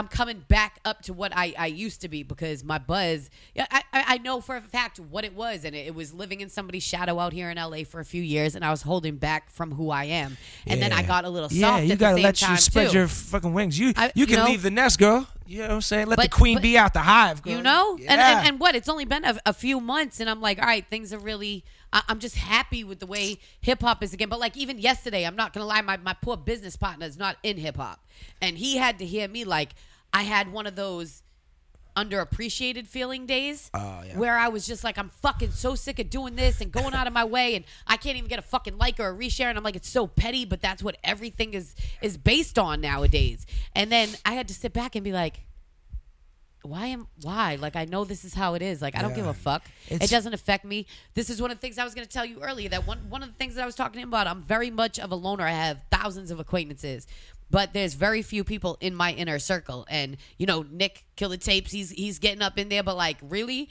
S4: I'm coming back up to what I, I used to be because my buzz, yeah, I, I know for a fact what it was. And it, it was living in somebody's shadow out here in LA for a few years. And I was holding back from who I am. And then I got a little soft
S3: Yeah, you gotta let you spread
S4: too.
S3: your fucking wings. You
S4: I-
S3: you
S4: you
S3: can
S4: know-
S3: leave the nest, girl. You know what I'm saying? Let the queen
S4: but-
S3: be out the hive, girl.
S4: You know, and,
S3: Yeah.
S4: and and what? It's only been a, a few months, and I'm like, all right, things are really. I, I'm just happy with the way hip hop is again. But like even yesterday, I'm not gonna lie, my my poor business partner is not in hip hop, and he had to hear me like I had one of those underappreciated feeling days
S3: Oh, yeah.
S4: where I was just like, I'm fucking so sick of doing this and going out of my way, and I can't even get a fucking like or a reshare, and I'm like, it's so petty, but that's what everything is is based on nowadays. And then I had to sit back and be like, why am why? Like i know this is how it is. Like i don't give a fuck.
S3: It's-
S4: it doesn't affect me. This is one of the things i was going to tell you earlier that one one of the things that i was talking about i'm very much of a loner. I have thousands of acquaintances but there's very few people in my inner circle and you know nick killer tapes he's he's getting up in there but like really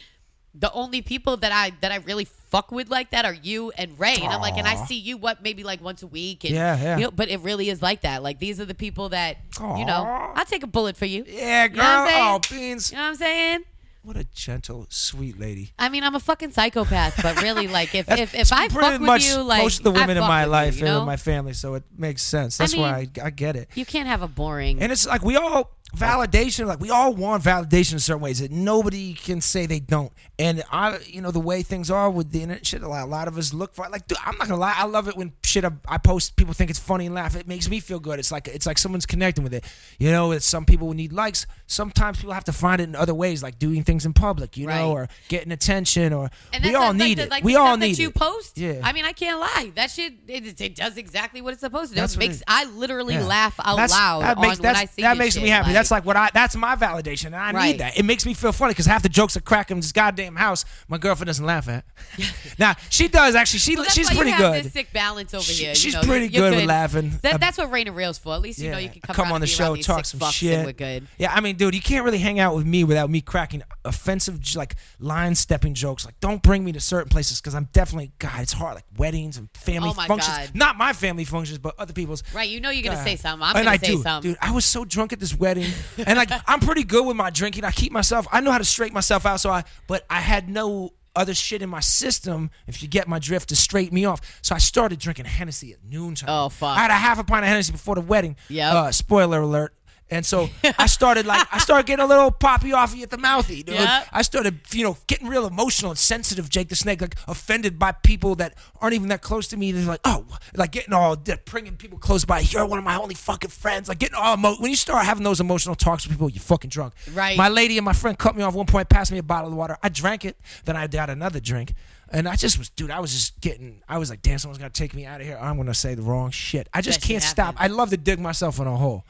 S4: the only people that I that I really fuck with like that are you and Ray, and I'm like, and I see you what maybe like once a week, and
S3: Yeah, yeah.
S4: you know, but it really is like that. Like these are the people that you know. I'll take a bullet for you.
S3: Yeah,
S4: You know
S3: girl. oh, beans.
S4: You know what I'm saying?
S3: What a gentle, sweet lady.
S4: I mean, I'm a fucking psychopath, but really, like, if [LAUGHS] if, if I
S3: pretty
S4: fuck
S3: much
S4: with you, like,
S3: most of the women in my life
S4: you, you
S3: and
S4: know?
S3: in my family, so it makes sense. That's
S4: mean-
S3: why I, I get it.
S4: you can't have a boring.
S3: And it's like we all validation, like we all want validation in certain ways that nobody can say they don't. And I, you know, the way things are with the internet, shit, a lot, a lot of us look for. Like, dude, I'm not gonna lie, I love it when shit I, I post, people think it's funny and laugh. It makes me feel good. It's like it's like someone's connecting with it. You know, some people need likes. Sometimes people have to find it in other ways, like doing things in public, you know, or getting attention, or
S4: and
S3: we all
S4: like
S3: need
S4: the,
S3: it.
S4: Like
S3: we all need
S4: you
S3: it.
S4: post.
S3: Yeah.
S4: I mean, I can't lie. That shit, it, it does exactly what it's supposed to do.
S3: That's
S4: It makes
S3: it-
S4: I literally
S3: Yeah.
S4: laugh out
S3: That's-
S4: loud
S3: That makes
S4: on when I see
S3: that makes
S4: shit.
S3: me happy. That's like what I. That's my validation, and I
S4: Right.
S3: need that. It makes me feel funny because half the jokes I crack in this goddamn house, my girlfriend doesn't laugh at. [LAUGHS] now she does actually. She
S4: Well,
S3: she's pretty
S4: you have
S3: good.
S4: This sick balance over
S3: She-
S4: here.
S3: she's
S4: you know,
S3: pretty
S4: you're
S3: good with laughing.
S4: That,
S3: Uh,
S4: that's what Rain and Real's for. At least you know you can come, around
S3: on the show, talk some shit.
S4: We're good.
S3: Yeah, I mean, dude, you can't really hang out with me without me cracking offensive, like line stepping jokes. Like, don't bring me to certain places because I'm definitely God. It's hard, like weddings and family
S4: Oh my
S3: functions.
S4: God.
S3: Not my family functions, but other people's.
S4: Right, you know you're gonna
S3: God.
S4: say something. I'm
S3: and
S4: gonna
S3: I
S4: say
S3: do,
S4: something.
S3: dude. I was so drunk at this wedding, and like I'm pretty good with my drinking. I keep myself. I know how to straighten myself out. So I, but I had no other shit in my system. If you get my drift, to straighten me off. So I started drinking Hennessy at noontime.
S4: Oh, fuck.
S3: I had a half a pint of Hennessy before the wedding.
S4: Yep.
S3: Uh, spoiler alert. And so [LAUGHS] I started like I started getting a little poppy offy at the mouthy, dude.
S4: Yep.
S3: I started, you know, getting real emotional and sensitive, Jake the Snake, like offended by people that aren't even that close to me. They're like, oh, like getting all bringing people close by. You're one of my only fucking friends. Like getting all emo- when you start having those emotional talks with people, you're fucking drunk.
S4: Right.
S3: My lady and my friend cut me off one point, passed me a bottle of water. I drank it, then I got another drink. And I just was, dude, I was just getting, I was like, damn, someone's to take me out of here. I'm to say the wrong shit. I just
S4: shit
S3: can't stop. I love to dig myself in a hole.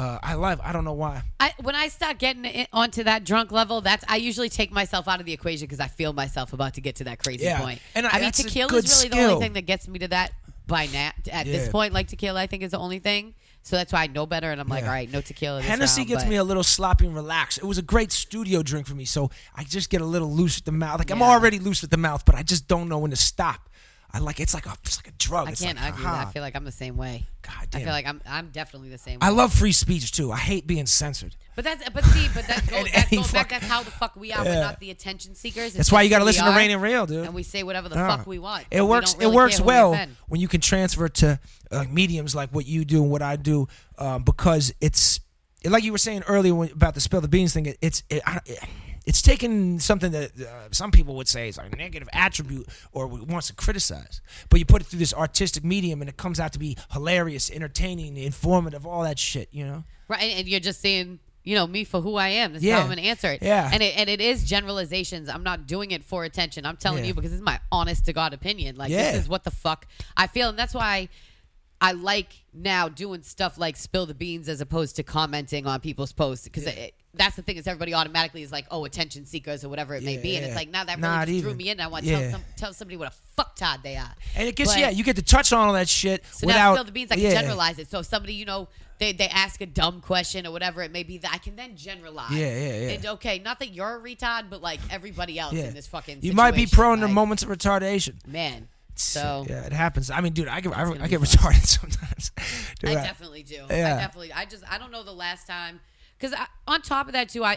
S3: Uh, I love, I don't know why.
S4: I, when I start getting onto that drunk level, that's I usually take myself out of the equation because I feel myself about to get to that crazy
S3: Yeah.
S4: point.
S3: And I-
S4: I mean, tequila is really the only thing that gets me to that by now. At this point, like tequila, I think is the only thing. So that's why I know better, and I'm like,
S3: Yeah.
S4: all right, no tequila.
S3: Hennessy
S4: round,
S3: gets
S4: but-
S3: me a little sloppy and relaxed. It was a great studio drink for me, so I just get a little loose with the mouth. Like I'm already loose with the mouth, but I just don't know when to stop. I like it's like a it's like a drug.
S4: I
S3: It's
S4: can't
S3: like,
S4: argue. that. I feel like I'm the same way.
S3: God damn.
S4: I feel like I'm I'm definitely the same.
S3: I love free speech too. I hate being censored.
S4: But that's but see, but that [LAUGHS] goes,
S3: And
S4: that
S3: any
S4: goes back. That's how the fuck we are.
S3: Yeah.
S4: We're not the attention seekers. It's
S3: That's why you got to listen to Rain and Real, dude.
S4: And we say whatever the
S3: Yeah.
S4: fuck we want.
S3: It works.
S4: really
S3: it works
S4: we
S3: well when you can transfer to uh, mediums like what you do and what I do, um, because it's like you were saying earlier when, about the spill the beans thing. It, it's it, I, it, it's taken something that uh, some people would say is a negative attribute or wants to criticize, but you put it through this artistic medium and it comes out to be hilarious, entertaining, informative, all that shit. You know.
S4: Right, and, you're just saying, you know, me for who I am. That's
S3: Yeah.
S4: how I'm gonna answer it.
S3: Yeah.
S4: and it and it is generalizations. I'm not doing it for attention. I'm telling
S3: Yeah.
S4: you because this is my honest to god opinion. Like
S3: Yeah.
S4: this is what the fuck I feel, and that's why I like now doing stuff like spill the beans as opposed to commenting on people's posts because that's the thing is everybody automatically is like oh attention seekers or whatever it may be, and
S3: Yeah.
S4: it's like now that really
S3: Not
S4: just drew me in. I want to
S3: Yeah.
S4: tell some tell somebody what a fucktard they are.
S3: And it gets
S4: But-
S3: yeah, you get to touch on all that shit
S4: so
S3: without
S4: now spill the beans, I can
S3: yeah.
S4: generalize it. So if somebody, you know, they, they ask a dumb question or whatever it may be, that I can then generalize.
S3: Yeah, yeah, yeah.
S4: And okay, not that you're a retard, but like everybody else
S3: Yeah.
S4: in this fucking. Situation.
S3: You might be prone to moments of retardation.
S4: Man, so
S3: yeah, it happens. I mean, dude, I get I, I get
S4: fun.
S3: retarded [LAUGHS] sometimes. [LAUGHS] Dude,
S4: I
S3: I-
S4: definitely do.
S3: Yeah.
S4: I definitely. I just I don't know the last time because on top of that too, I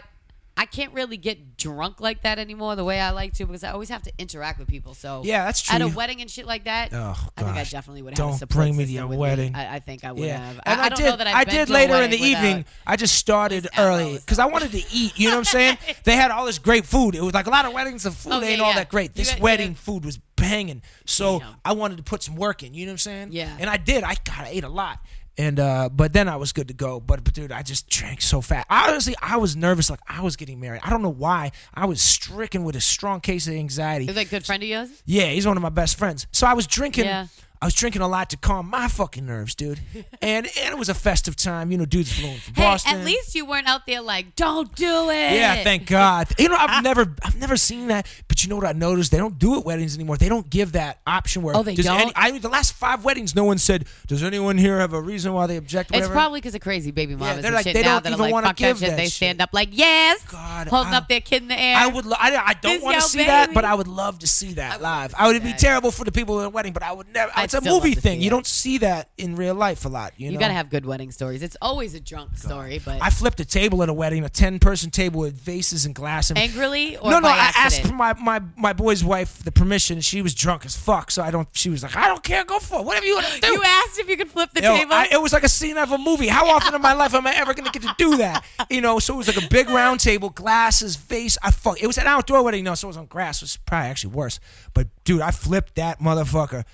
S4: I can't really get drunk like that anymore the way I like to because I always have to interact with people. So
S3: Yeah, that's true.
S4: At a wedding and shit like that,
S3: Oh,
S4: I think I definitely would have.
S3: Don't bring me to your wedding.
S4: I, I think I would
S3: Yeah,
S4: have.
S3: and
S4: I,
S3: I,
S4: I
S3: did.
S4: know that I've
S3: I did later in the evening. I just started [LAUGHS] early because I wanted to eat. You know what I'm saying? [LAUGHS] they had all this great food. It was like a lot of weddings. The food
S4: Oh, yeah,
S3: ain't all that great. This
S4: got-
S3: wedding
S4: yeah.
S3: food was banging. So
S4: Damn.
S3: I wanted to put some work in. You know what I'm saying?
S4: Yeah.
S3: And I did. I God, I ate a lot. And uh, but then I was good to go. But, but dude, I just drank so fast. Honestly, I was nervous, like I was getting married. I don't know why. I was stricken with a strong case of anxiety.
S4: Is that a good friend of yours?
S3: Yeah, he's one of my best friends. So I was drinking.
S4: Yeah.
S3: I was drinking a lot to calm my fucking nerves, dude. [LAUGHS] And, and it was a festive time. You know, dudes flew in from
S4: Hey,
S3: Boston.
S4: at least you weren't out there like, don't do it.
S3: Yeah, thank [LAUGHS] God. You know, I've ah. never, I've never seen that. But you know what I noticed? They don't do it weddings anymore. They don't give that option where.
S4: Oh, they
S3: does
S4: don't?
S3: Any, I mean, the last five weddings, no one said, "Does anyone here have a reason why they object?"
S4: It's probably because of crazy baby mamas
S3: they're
S4: and
S3: like,
S4: shit
S3: they
S4: now
S3: don't even
S4: like,
S3: wanna give
S4: that shit.
S3: that
S4: They
S3: shit.
S4: stand up like, yes,
S3: God,
S4: holding
S3: I-
S4: up their kid in the air.
S3: I would. lo- I, I don't want to see that, but I would love to see that
S4: would
S3: live. I would be terrible for the people in the wedding, but I would never.
S4: I'd
S3: it's a movie thing. You
S4: it.
S3: don't see that in real life a lot. You,
S4: You
S3: know?
S4: gotta have good wedding stories. It's always a drunk story, but
S3: I flipped a table at a wedding, a ten-person table with vases and glass. And
S4: angrily or
S3: no, no, I asked my, my my boy's wife the permission. She was drunk as fuck, so I don't. She was like, "I don't care, go for it. Whatever you want to do."
S4: You asked if you could flip the
S3: Yo,
S4: table.
S3: I- it was like a scene out of a movie. How often in my life am I ever gonna get to do that? [LAUGHS] You know, so it was like a big round table, glasses, vase. I fuck. It was an outdoor wedding, no, so it was on grass. It was probably actually worse. But dude, I flipped that motherfucker.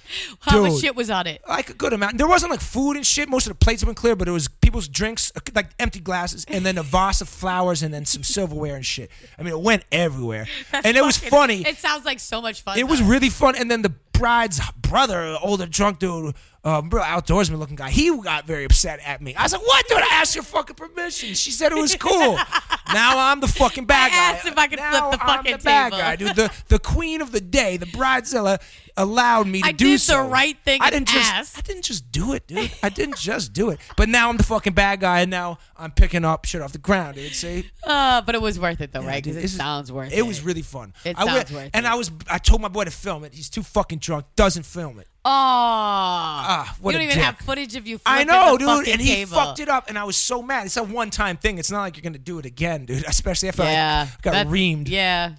S4: How
S3: dude,
S4: much shit was on it?
S3: like a good amount. There wasn't like food and shit. Most of the plates have been clear, but it was people's drinks, uh, like empty glasses, and then a [LAUGHS] vase of flowers, and then some silverware and shit. I mean, it went everywhere, and it was funny.
S4: It sounds like so much fun.
S3: It was really fun. And then the bride's brother, older drunk dude, um, real outdoorsman looking guy, he got very upset at me. I was like, "What, dude? I asked your fucking permission." She said it was cool. [LAUGHS] now I'm the fucking bad guy.
S4: I
S3: guy.
S4: asked if I could
S3: now
S4: flip the
S3: I'm
S4: fucking
S3: the bad
S4: table.
S3: guy, dude. The the queen of the day, the bridezilla, allowed me to
S4: I
S3: do
S4: did the right thing
S3: I didn't just.
S4: asked.
S3: I didn't just do it, dude. I didn't just do it. But now I'm the fucking bad guy, and now I'm picking up shit off the ground, dude. See.
S4: Uh, but it was worth it though, right? Because it sounds worth it.
S3: It was really fun.
S4: It
S3: I
S4: sounds worth
S3: and
S4: it.
S3: I was I told my boy to film it. He's too fucking drunk. Doesn't film it.
S4: Oh,
S3: Ah,
S4: you don't even
S3: dick.
S4: have footage of you.
S3: I know, dude, and he fucked it up, and I was so mad. It's a one-time thing. It's not like you're gonna do it again, dude. [LAUGHS] Especially after
S4: Yeah,
S3: I got reamed.
S4: Yeah.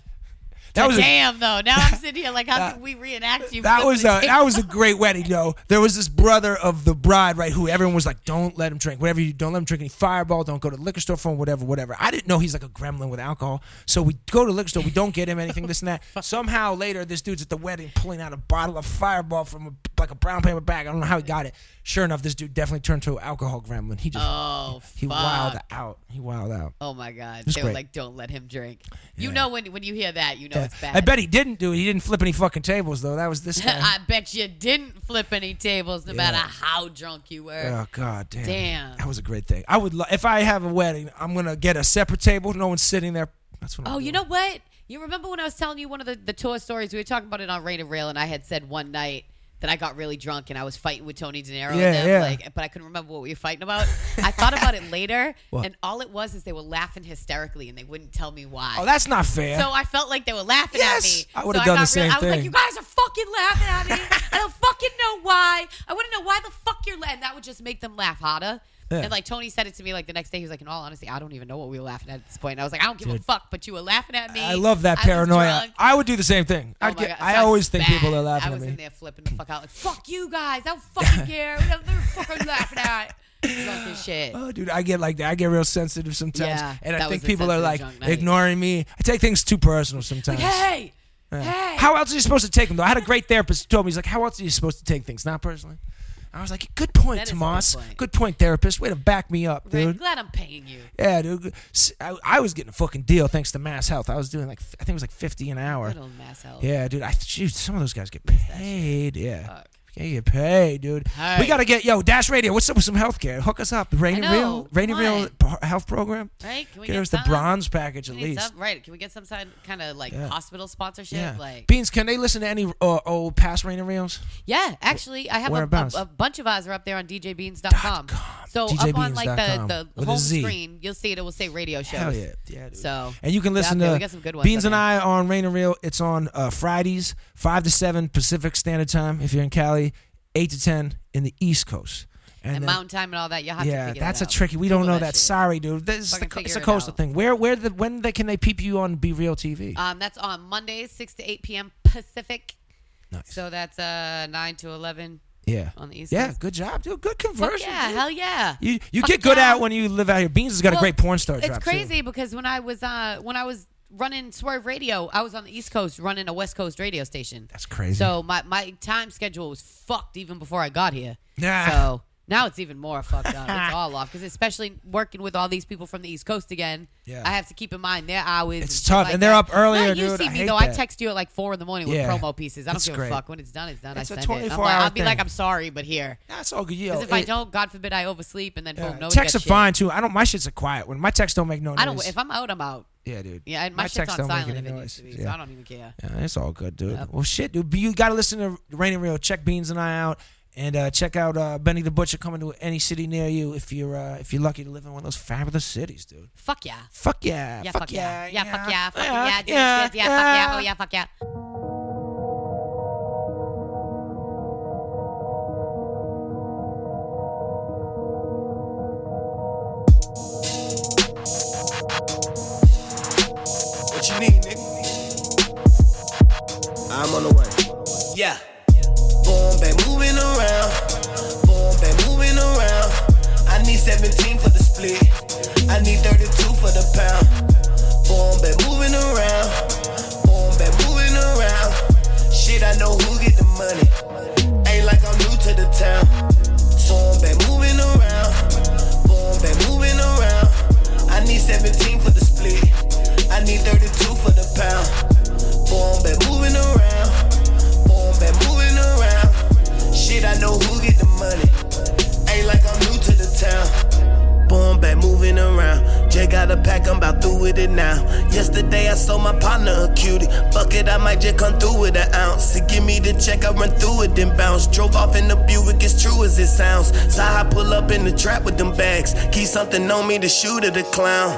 S3: That was a,
S4: Damn though. Now I'm sitting here like, how can we reenact you?
S3: that was a
S4: table?
S3: that was a [LAUGHS] great wedding, though. There was this brother of the bride, right? Who everyone was like, "Don't let him drink. Whatever you don't let him drink any Fireball. Don't go to the liquor store for him. Whatever, whatever." I didn't know he's like a gremlin with alcohol. So we go to the liquor store. We don't get him anything. This and that. [LAUGHS] Somehow later, this dude's at the wedding pulling out a bottle of Fireball from a, like a brown paper bag. I don't know how he got it. Sure enough, this dude definitely turned to an alcohol gremlin. He just
S4: Oh,
S3: he
S4: fuck.
S3: wilded out. He wilded out.
S4: Oh my god. They were like, don't let him drink. You know when when you hear that, you know
S3: Yeah.
S4: it's bad.
S3: I bet he didn't do it. He didn't flip any fucking tables though. That was this [LAUGHS] guy.
S4: I bet you didn't flip any tables, no matter how drunk you were.
S3: Oh god damn.
S4: Damn.
S3: That was a great thing. I would lo- if I have a wedding, I'm gonna get a separate table. No one's sitting there. That's what. I'm
S4: Oh, you
S3: doing.
S4: know what? You remember when I was telling you one of the, the tour stories? We were talking about it on Rain and Real, and I had said one night that I got really drunk and I was fighting with Tony De Niro.
S3: Yeah,
S4: and them,
S3: yeah.
S4: Like, but I couldn't remember what we were fighting about. I thought about it later, [LAUGHS]
S3: What?
S4: and all it was is they were laughing hysterically and they wouldn't tell me why.
S3: Oh, that's not fair.
S4: So I felt like they were laughing
S3: Yes,
S4: at me.
S3: I would've
S4: So
S3: done the same
S4: I was like, you guys are fucking laughing at me. I don't fucking know why. I want to know why the fuck you're laughing. That would just make them laugh harder.
S3: Yeah.
S4: And like Tony said it to me like the next day. He was like, in all honesty, I don't even know what we were laughing at at this point. And I was like, I don't give a fuck, but you were laughing at me.
S3: I love that
S4: I
S3: paranoia. I would do the same thing.
S4: Oh
S3: get,
S4: God.
S3: I
S4: So
S3: always think people are laughing
S4: I
S3: at
S4: was
S3: me.
S4: in there flipping the fuck out, like, fuck you guys. I don't fucking [LAUGHS] care. What the fuck are you laughing at? Drunk as shit.
S3: Oh, dude, I get like that. I get real sensitive sometimes,
S4: Yeah,
S3: and I think people are like ignoring me. I take things too personal sometimes.
S4: Hey,
S3: Yeah.
S4: hey.
S3: How else are you supposed to take them though? I had a great therapist who told me he's like, "How else are you supposed to take things? Not personally." I was like, "Good point,
S4: That is a good
S3: Tomas.
S4: point.
S3: Good point, therapist. Way to back me up,
S4: Right,
S3: dude."
S4: glad I'm paying you.
S3: Yeah, dude. I was getting a fucking deal thanks to MassHealth. I was doing like I think it was like fifty an hour.
S4: Little mass help.
S3: Yeah, dude. I shoot, some of those guys get paid. Yeah.
S4: Fuck.
S3: Yeah, you paid, dude.
S4: Hey.
S3: We gotta get yo Dash Radio. What's up with some healthcare? Hook us up, Rainy Real. Rainy Real Health Program.
S4: Right? Can we
S3: Get
S4: get
S3: us the bronze package at least.
S4: some- right? Can we get some kind of like
S3: Yeah.
S4: hospital sponsorship?
S3: Yeah.
S4: Like,
S3: Beans, can they listen to any uh, old past Rainy Reels?
S4: yeah. Actually, I have a, a, a bunch of us are up there on DJBeans.com.
S3: com.
S4: So up on like the the home screen, you'll see it. It will say radio shows.
S3: Hell yeah, yeah. Dude.
S4: So
S3: and you can listen to
S4: We got some good ones
S3: Beans and. I on Rainy Real. It's on uh, Fridays, five to seven Pacific Standard Time. If you're in Cali, eight to ten in the East Coast. And
S4: And,
S3: then-
S4: mountain time and all that. You have to
S3: yeah,
S4: figure
S3: that's a tricky. We don't know that.
S4: shit.
S3: Sorry, dude. This is the, it's a coastal
S4: out.
S3: thing. Where where the when they, can they peep you on B Real TV?
S4: Um, that's on Mondays, six to eight p.m. Pacific.
S3: Nice.
S4: So that's uh nine to eleven.
S3: yeah.
S4: on the East
S3: Yeah,
S4: Coast.
S3: good job, dude. Good
S4: Fuck
S3: conversion.
S4: yeah,
S3: dude.
S4: hell yeah.
S3: You you
S4: Fuck
S3: get good
S4: yeah.
S3: at when you live out here. Beans has got a great porn star
S4: It's
S3: drop. too.
S4: crazy because when I was uh when I was running Swerve Radio, I was on the East Coast running a West Coast radio station.
S3: That's crazy.
S4: So my my time schedule was fucked even before I got here. [LAUGHS]
S3: Yeah.
S4: So now it's even more fucked up. It's all off because especially working with all these people from the East Coast again.
S3: Yeah.
S4: I have to keep in mind their hours.
S3: It's
S4: and
S3: tough,
S4: like
S3: and they're
S4: that.
S3: up earlier,
S4: you
S3: dude.
S4: see me though. I text you at like four in the morning
S3: Yeah.
S4: with promo pieces. I don't
S3: It's
S4: give
S3: great.
S4: a fuck when it's done. It's done.
S3: It's
S4: I send it. I'm
S3: 24
S4: like, I'll be like. I'm sorry, but here.
S3: That's all good.
S4: Because if I don't, God forbid, I oversleep and then
S3: yeah,
S4: boom, no
S3: texts are fine too. I don't. My shit's a quiet when My texts don't make no noise.
S4: I don't. If I'm out, I'm out.
S3: Yeah, dude.
S4: Yeah, and my, shit's
S3: texts
S4: on
S3: don't make
S4: silent
S3: any
S4: if it
S3: noise.
S4: needs to be,
S3: Yeah.
S4: so I don't even care.
S3: Yeah, it's all good, dude.
S4: Yep.
S3: Well, shit, dude. You got to listen to Rain and Real. Check Beans and I out, and uh, check out uh, Benny the Butcher coming to any city near you if you're uh, if you're lucky to live in one of those fabulous cities, dude.
S4: Fuck yeah.
S3: Fuck yeah.
S4: Yeah,
S3: fuck,
S4: fuck yeah.
S3: yeah.
S4: Yeah, fuck yeah. Fuck
S3: yeah,
S4: yeah.
S3: yeah,
S4: shit. Yeah, fuck yeah. Oh, yeah, fuck yeah.
S5: I'm on the way. Yeah. Boom, back moving around. Boom, back moving around. I need 17 for the split. I need 32 for the pound. Boom, back moving around. Boom, back moving around. Shit, I know who get the money. Ain't like I'm new to the town. So I'm back moving around. Boom, back moving around. I need 17 for the split. I need 32 for the pound. Jay got a pack, I'm about through with it now. Yesterday I sold my partner a cutie. Fuck it, I might just come through with an ounce. To give me the check, I run through it, then bounce. Drove off in the Buick, as true as it sounds. Saw I pull up in the trap with them bags. Keep something on me to shoot at the clown.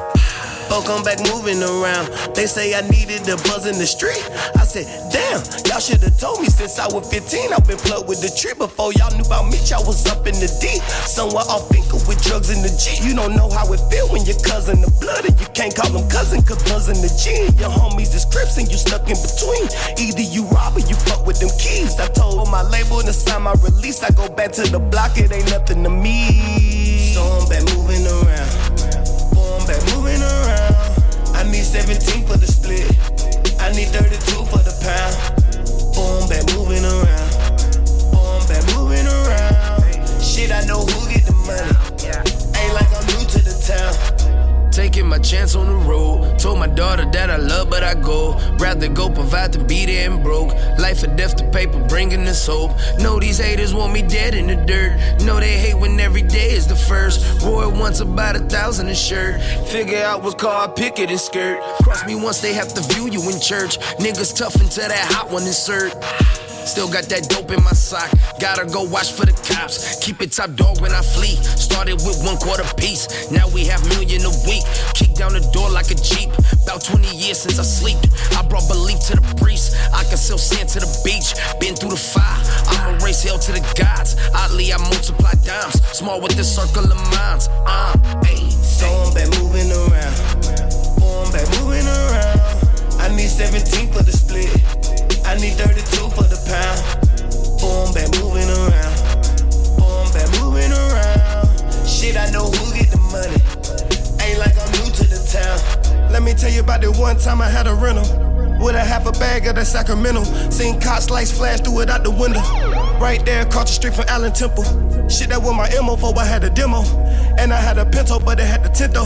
S5: Folk, I'm back moving around. They say I needed a buzz in the street. I said, damn, y'all should have told me since I was 15. I've been plugged with the tree before y'all knew about me. Y'all was up in the D. Somewhere off Finkel with drugs in the G. You don't know how it feel when your cousin the blood and you can't call them cousin, cause buzz in the G. Your homies is crips and you stuck in between. Either you rob or you fuck with them keys. I told my label to sign my release. I go back to the block, it ain't nothing to me. So I'm back moving around. 17 for the split. I need 32 for the pound. Boom, back moving around. Boom, back moving around. Shit, I know who get the money. Ain't like I'm new to the town.
S6: Taking my chance on the road. Told my daughter that I love, but I go. Rather go provide than be there and broke. Life or death to paper, bringing us hope. Know these haters want me dead in the dirt. Know they hate when every day is the first. Roy wants about a thousand a shirt. Figure out what's called picket and skirt. Cross me once they have to view you in church. Niggas tough until that hot one insert. Still got that dope in my sock. Gotta go watch for the cops. Keep it top dog when I flee. Started with one quarter piece. Now we have million a week. Kick down the door like a Jeep. About 20 years since I slept. I brought belief to the priest. I can sell sand to the beach. Been through the fire. I'ma race hell to the gods. Oddly, I multiply dimes. Small with the circle of minds. Uh, ayy.
S5: So I'm back moving around. Boom, back moving around. I need 17 for the split. I need 32 for the pound. Boom, back moving around. Boom, back moving around. Shit, I know who get the money. Ain't like I'm new to the town. Let me tell you about the one time I had a rental. With a half a bag of that Sacramento. Seen cops lights flash through it out the window. Right there across the street from Allen Temple. Shit, that was my MO for I had a demo. And I had a Pinto, but it had the Tinto.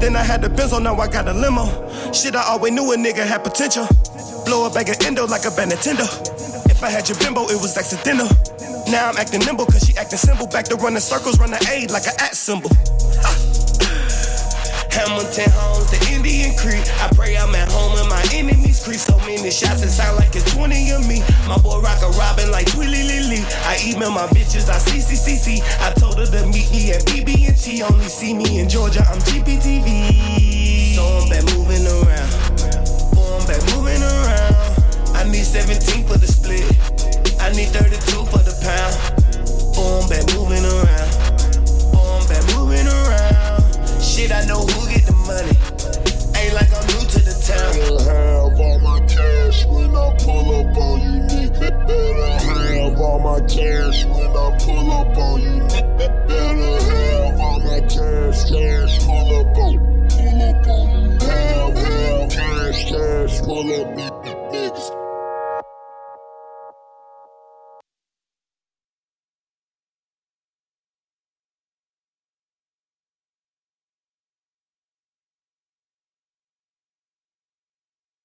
S5: Then I had the Benzo, now I got a limo. Shit, I always knew a nigga had potential. Blow a bag of endo like a bad. If I had your bimbo, it was accidental. Now I'm acting nimble, cause she acting simple. Back to running circles, run the A like a at symbol. Ah. Hamilton Homes, the Indian Creek. I pray I'm at home and my enemies creep. So many shots, it sound like it's 20 of me. My boy rock a robin like Twilly Lily. I email my bitches, I see CCC. I told her to meet me at BB&T. Only see me in Georgia, I'm GPTV. So I'm back moving around. need 17 for the split. I need 32 for the pound. Boom, bad moving around. Boom, bad moving around. Shit, I know who get the money. Ain't like I'm new to the town.
S2: Better have all my cash when I pull up on you, nigga. Better have all my cash when I pull up on you. Better have all my cash, cash, pull up on, pull up on you. Have, have, cash, cash, pull up, niggas.